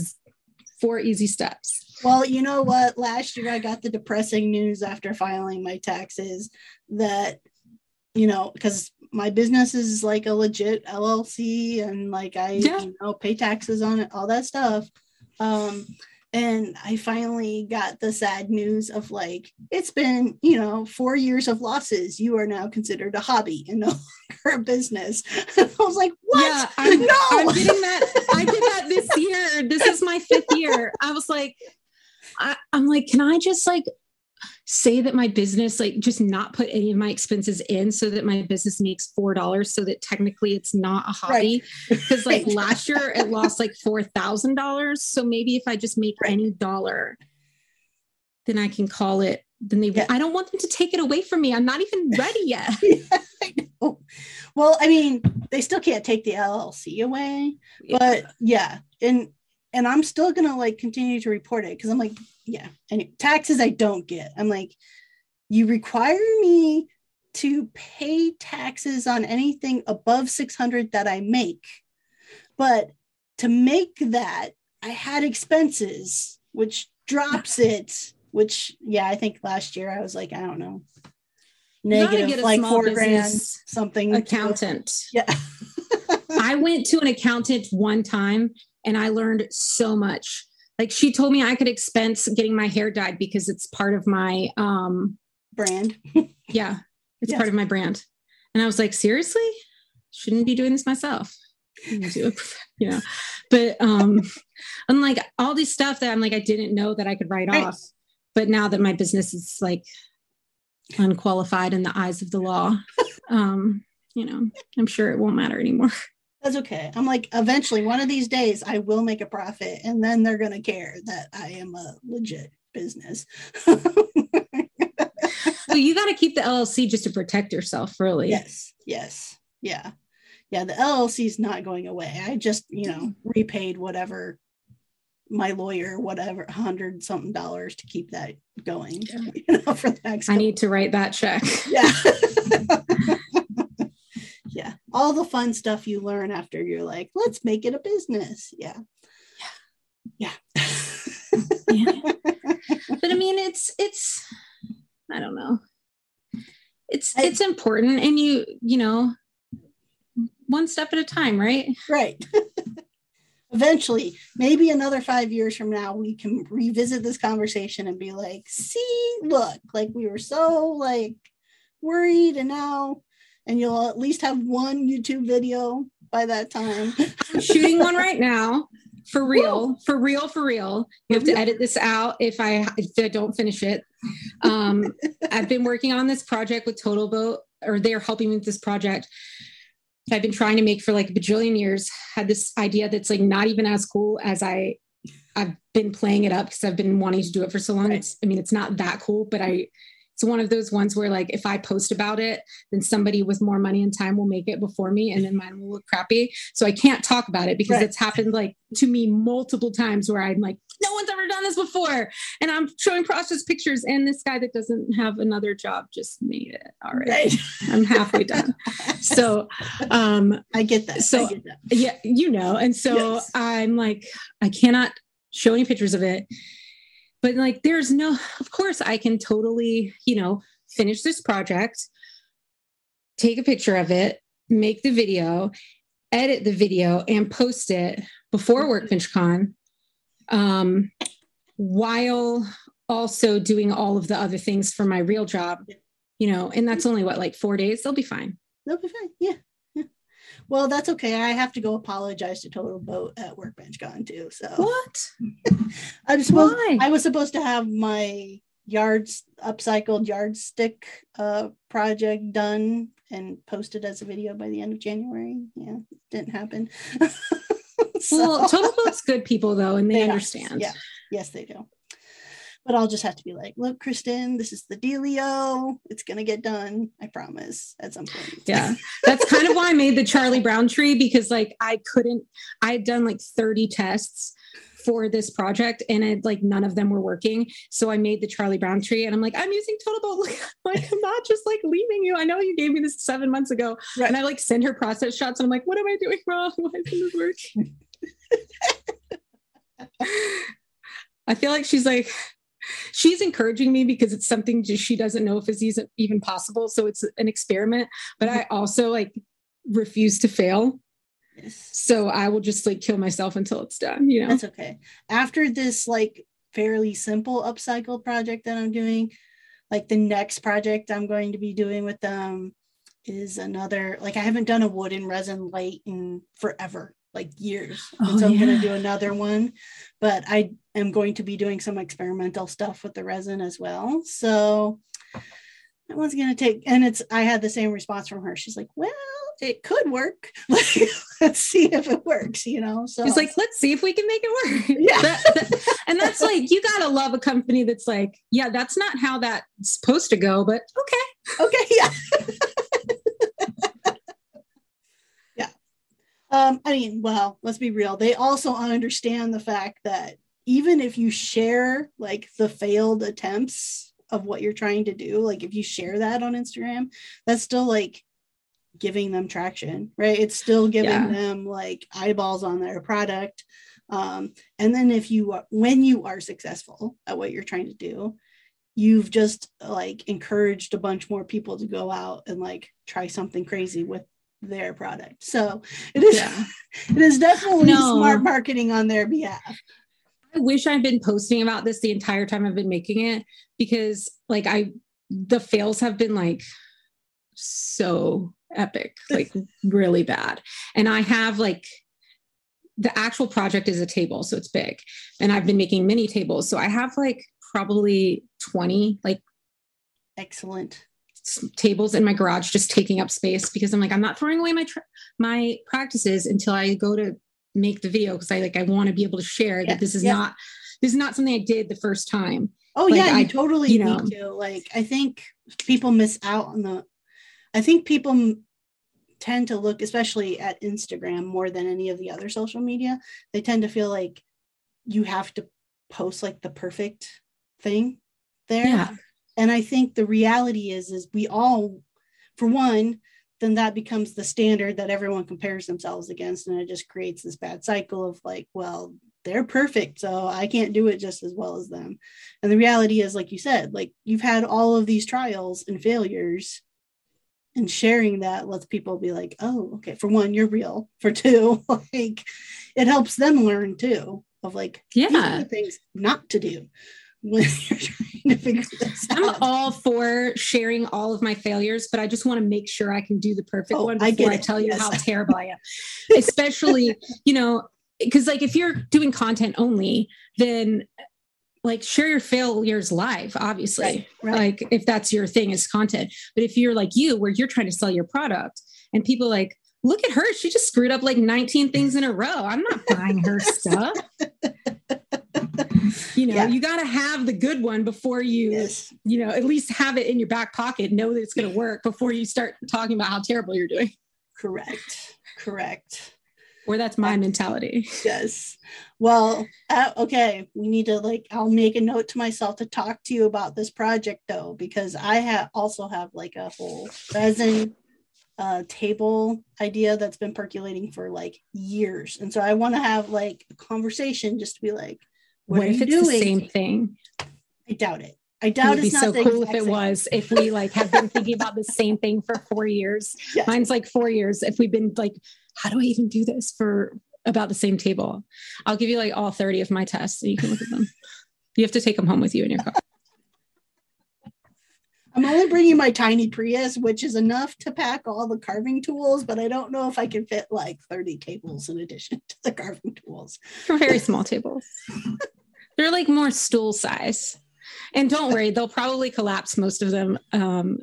four easy steps. Well, you know what? Last year I got the depressing news after filing my taxes that, you know, because my business is like a legit LLC and like I, yeah. you know, pay taxes on it, all that stuff. Um, and I finally got the sad news of like it's been you know four years of losses. You are now considered a hobby and no longer a business. I was like, what? Yeah, I'm, no, I'm getting that. I did that this year. This is my fifth year. I was like, I, I'm like, can I just like say that my business like just not put any of my expenses in so that my business makes four dollars so that technically it's not a hobby because right. like last year it lost like four thousand dollars so maybe if i just make right. any dollar then i can call it then they yeah. i don't want them to take it away from me i'm not even ready yet yeah, I well i mean they still can't take the llc away yeah. but yeah and and i'm still gonna like continue to report it because i'm like yeah and taxes i don't get i'm like you require me to pay taxes on anything above 600 that i make but to make that i had expenses which drops it which yeah i think last year i was like i don't know negative like four grand something accountant. Yeah. I went to an accountant one time and I learned so much. Like she told me I could expense getting my hair dyed because it's part of my um brand. yeah, it's yes. part of my brand. And I was like, seriously? Shouldn't be doing this myself. You know. But um I'm like all these stuff that I'm like I didn't know that I could write right. off. But now that my business is like unqualified in the eyes of the law, um, you know, I'm sure it won't matter anymore. That's okay. I'm like, eventually, one of these days, I will make a profit, and then they're going to care that I am a legit business. well, you got to keep the LLC just to protect yourself, really. Yes. Yes. Yeah. Yeah. The LLC is not going away. I just, you know, repaid whatever my lawyer, whatever, hundred something dollars to keep that going. You know, for the next. I need to write that check. Yeah. yeah. All the fun stuff you learn after you're like let's make it a business. Yeah. Yeah. Yeah, but i mean it's it's i don't know. It's I, it's important and you you know one step at a time right? Right. Eventually maybe another five years from now we can revisit this conversation and be like see look like we were so like worried and now and you'll at least have one YouTube video by that time. I'm shooting one right now for real, Whoa. for real, for real. You have to edit this out if I, if I don't finish it. Um, I've been working on this project with Total Boat, or they're helping me with this project. I've been trying to make for like a bajillion years. Had this idea that's like not even as cool as I I've been playing it up because I've been wanting to do it for so long. Right. It's I mean it's not that cool, but I it's one of those ones where like if I post about it, then somebody with more money and time will make it before me and then mine will look crappy. So I can't talk about it because right. it's happened like to me multiple times where I'm like, no one's ever done this before. And I'm showing process pictures and this guy that doesn't have another job just made it. All right. right. I'm halfway done. So um I get that. So get that. yeah, you know. And so yes. I'm like, I cannot show any pictures of it but like there's no of course i can totally you know finish this project take a picture of it make the video edit the video and post it before workbench con um, while also doing all of the other things for my real job you know and that's only what like four days? They'll be fine. They'll be fine. Yeah well, that's okay. I have to go apologize to Total Boat at Workbench Con too. So what? I'm supposed. Why? I was supposed to have my yards upcycled yardstick uh, project done and posted as a video by the end of January. Yeah, didn't happen. so, well, Total Boat's good people though, and they, they understand. Are. Yeah, yes, they do but I'll just have to be like, look, Kristen, this is the dealio. It's gonna get done. I promise at some point. Yeah. That's kind of why I made the Charlie Brown tree because like I couldn't, I had done like 30 tests for this project and it like none of them were working. So I made the Charlie Brown tree and I'm like, I'm using Total like I'm not just like leaving you. I know you gave me this seven months ago. Right. And I like send her process shots and I'm like, what am I doing wrong? Why isn't this working? I feel like she's like, she's encouraging me because it's something she doesn't know if is even possible. So it's an experiment, but I mm-hmm. also like refuse to fail. Yes. So I will just like kill myself until it's done, you know. That's okay. After this like fairly simple upcycle project that I'm doing, like the next project I'm going to be doing with them is another like I haven't done a wood and resin light in forever like years. Oh, so I'm yeah. going to do another one, but I am going to be doing some experimental stuff with the resin as well. So that one's going to take, and it's, I had the same response from her. She's like, well, it could work. let's see if it works, you know? So it's like, let's see if we can make it work. Yeah. that, that, and that's like, you got to love a company that's like, yeah, that's not how that's supposed to go, but okay. Okay. Yeah. Um, I mean, well, let's be real. They also understand the fact that even if you share like the failed attempts of what you're trying to do, like if you share that on Instagram, that's still like giving them traction, right? It's still giving yeah. them like eyeballs on their product. Um, and then if you when you are successful at what you're trying to do, you've just like encouraged a bunch more people to go out and like try something crazy with their product. So it is Yeah. it is definitely No. smart marketing on their behalf. I wish I'd been posting about this the entire time I've been making it because like I the fails have been like so epic, like really bad. And I have like the actual project is a table, so it's big. And I've been making mini tables. So I have like probably 20 like Excellent. Tables in my garage just taking up space because I'm like I'm not throwing away my my practices until I go to make the video because I like I want to be able to share Yeah, that this is yeah. not this is not something I did the first time. Oh Like, yeah, I- totally you know. need to. Like I think people miss out on the I think people tend to look especially at Instagram more than any of the other social media. They tend to feel like you have to post like the perfect thing there. Yeah. And I think the reality is is we all for one then that becomes the standard that everyone compares themselves against and it just creates this bad cycle of like well they're perfect so i can't do it just as well as them. And the reality is like you said like you've had all of these trials and failures and sharing that lets people be like oh okay for one you're real. For two like it helps them learn too of like Yeah. things not to do when you're trying to figure this I'm all for sharing all of my failures, but I just want to make sure I can do the perfect Oh, one I before get I, tell you Yes. how terrible I am. Especially, you know, because like if you're doing content only, then like share your failures live, obviously. right right Like if that's your thing is content. But if you're like you, where you're trying to sell your product and people like, look at her, she just screwed up like 19 things in a row. I'm not buying her stuff. You know, Yeah. you got to have the good one before you yes you know, at least have it in your back pocket, know that it's going to work before you start talking about how terrible you're doing. correct correct Or that's my mentality. yes well uh, okay we need to like i'll make a note to myself to talk to you about this project though because i have also have like a whole resin uh, table idea that's been percolating for like years and so i want to have like a conversation just to be like what, What, are if you it's doing the same thing? i doubt it i It doubt would be it's not so cool if it was. If we like have been thinking about the same thing for four years. Yes. Mine's like four years. If we've been like, how do I even do this for about the same table? I'll give you like all 30 of my tests and you can look at them. You have to take them home with you in your car. I'm only bringing my tiny Prius, which is enough to pack all the carving tools, but I don't know if I can fit like 30 tables in addition to the carving tools. They're very small tables. They're like more stool size. And don't worry, they'll probably collapse most of them um,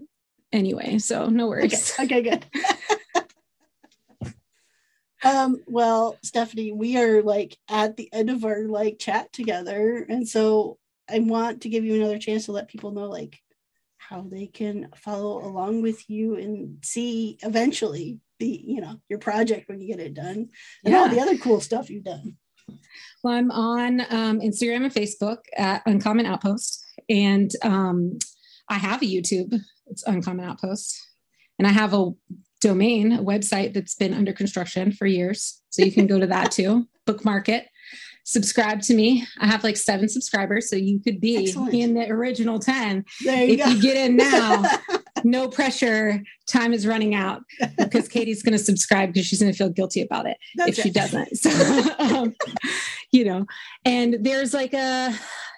anyway. So no Okay, worries. okay, good. um, well, Stephanie, we are like at the end of our like chat together. And so I want to give you another chance to let people know like how they can follow along with you and see eventually the, you know, your project when you get it done and all the other cool stuff you've done. Well, I'm on um, Instagram and Facebook at Uncommon Outpost. And um, I have a YouTube, it's Uncommon Outpost. And I have a domain, a website that's been under construction for years. So you can go to that too, bookmark it, subscribe to me. I have like seven subscribers. So you could be Excellent. in the original 10. There you If go. you get in now, no pressure. Time is running out because Katie's going to subscribe because she's going to feel guilty about it That's if she doesn't. So, um, you know, and there's like a,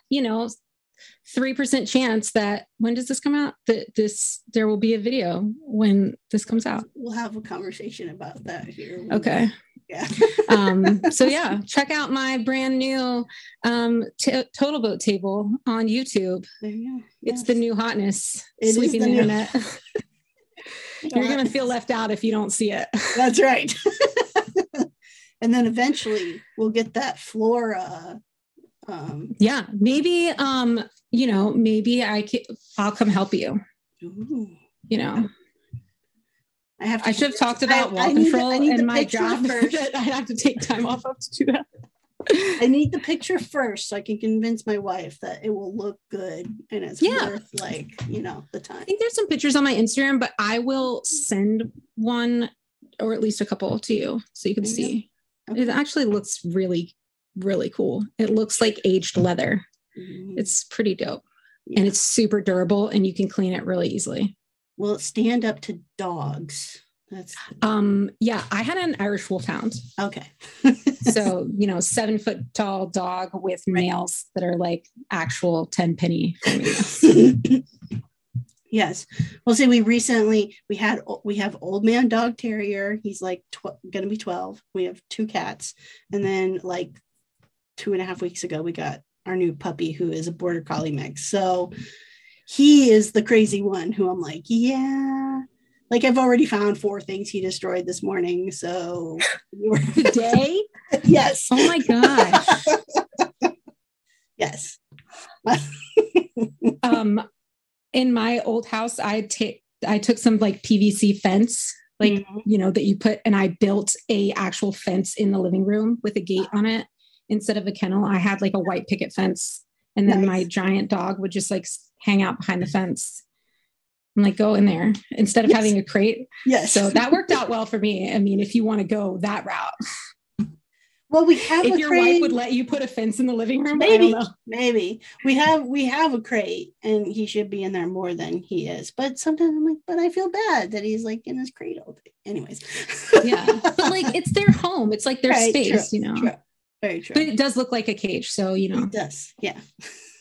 you know, 3% chance that when does this come out? That this, there will be a video when this comes out. We'll have a conversation about that here. Okay. Yeah. Um, so yeah, check out my brand new um, t- TotalBoat table on YouTube. There you go. It's the new hotness. It is sweeping the the, new- internet. You're gonna feel left out if you don't see it. That's right. and then eventually we'll get that flora. Um, Yeah, maybe um, you know, maybe I can, I'll come help you. ooh, You know, I have. To I should have talked about wall I control I need and my job first. I have to take time off of to do that. I need the picture first so I can convince my wife that it will look good and it's Yeah. worth like you know the time. I think there's some pictures on my Instagram, but I will send one or at least a couple to you so you can There you see. Okay. It actually looks really, really cool. It looks like aged leather. Mhm. It's pretty dope. and it's super durable and you can clean it really easily. Will it stand up to dogs? That's um yeah, I had an Irish wolfhound. Okay. so, you know, seven foot tall dog with right. nails that are like actual 10 penny Yes. Well, see, we recently we had we have old man dog terrier. He's like tw- going to be twelve. We have two cats, and then like two and a half weeks ago, we got our new puppy who is a border collie mix. So he is the crazy one who I'm like, yeah. Like I've already found four things he destroyed this morning. So you were today, yes. Oh my gosh. yes. um, in my old house, I take I took some like PVC fence, like mm-hmm. you know that you put, and I built a actual fence in the living room with a gate on it instead of a kennel. I had like a white picket fence, and then nice. my giant dog would just like hang out behind the fence. I'm like, go in there instead of yes. having a crate. Yes. So that worked out well for me. I mean, if you want to go that route. Well, we have if your crate. wife would let you put a fence in the living room. Maybe, maybe we have we have a crate, and he should be in there more than he is. But sometimes I'm like, but I feel bad that he's like in his crate all day. Anyways, yeah, but like it's their home. It's like their right, space, true, you know. True. Very true. But it does look like a cage, so you know. It does, yeah.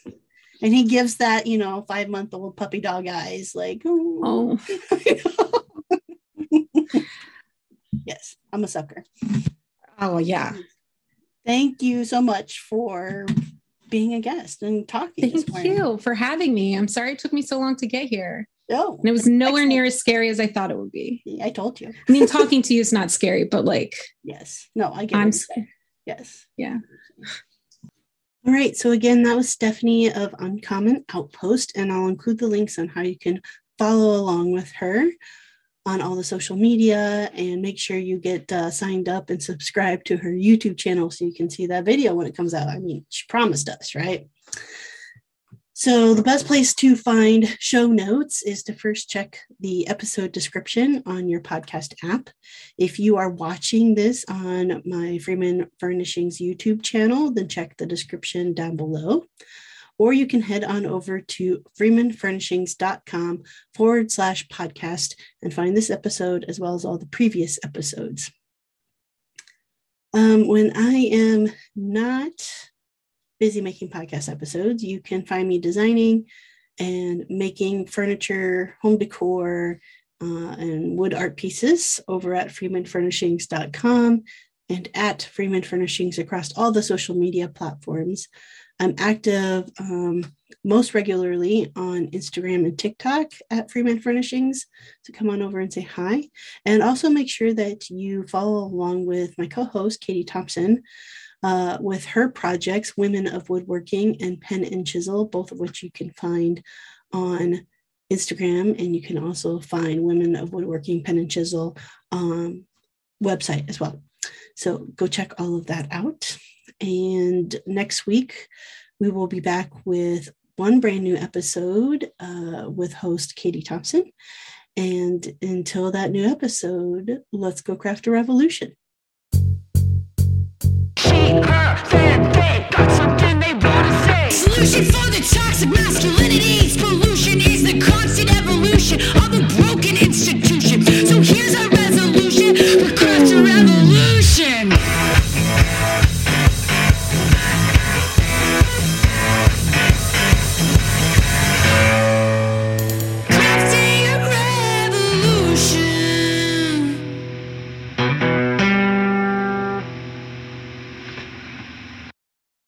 and he gives that you know five month old puppy dog eyes, like oh. yes, I'm a sucker. Oh yeah. Thank you so much for being a guest and talking. Thank you for having me. I'm sorry it took me so long to get here. No, and it was nowhere excellent. near as scary as I thought it would be. I told you. I mean, talking to you is not scary, but like, yes, no, I get. I'm. Yes. Yeah. All right. So again, that was Stephanie of Uncommon Outpost, and I'll include the links on how you can follow along with her on all the social media and make sure you get uh, signed up and subscribe to her YouTube channel so you can see that video when it comes out. I mean, she promised us, right? So, the best place to find show notes is to first check the episode description on your podcast app. If you are watching this on my Freeman Furnishings YouTube channel, then check the description down below or you can head on over to freemanfurnishings.com forward slash podcast and find this episode as well as all the previous episodes. Um, when I am not busy making podcast episodes, you can find me designing and making furniture, home decor, uh, and wood art pieces over at freemanfurnishings.com and at Freeman Furnishings across all the social media platforms. I'm active um, most regularly on Instagram and TikTok at Freeman Furnishings. So come on over and say hi. And also make sure that you follow along with my co host, Katie Thompson, uh, with her projects, Women of Woodworking and Pen and Chisel, both of which you can find on Instagram. And you can also find Women of Woodworking, Pen and Chisel um, website as well. So go check all of that out. And next week, we will be back with one brand new episode uh, with host Katie Thompson. And until that new episode, let's go craft a revolution. Solution for the toxic masculinities. Pollution is the constant evolution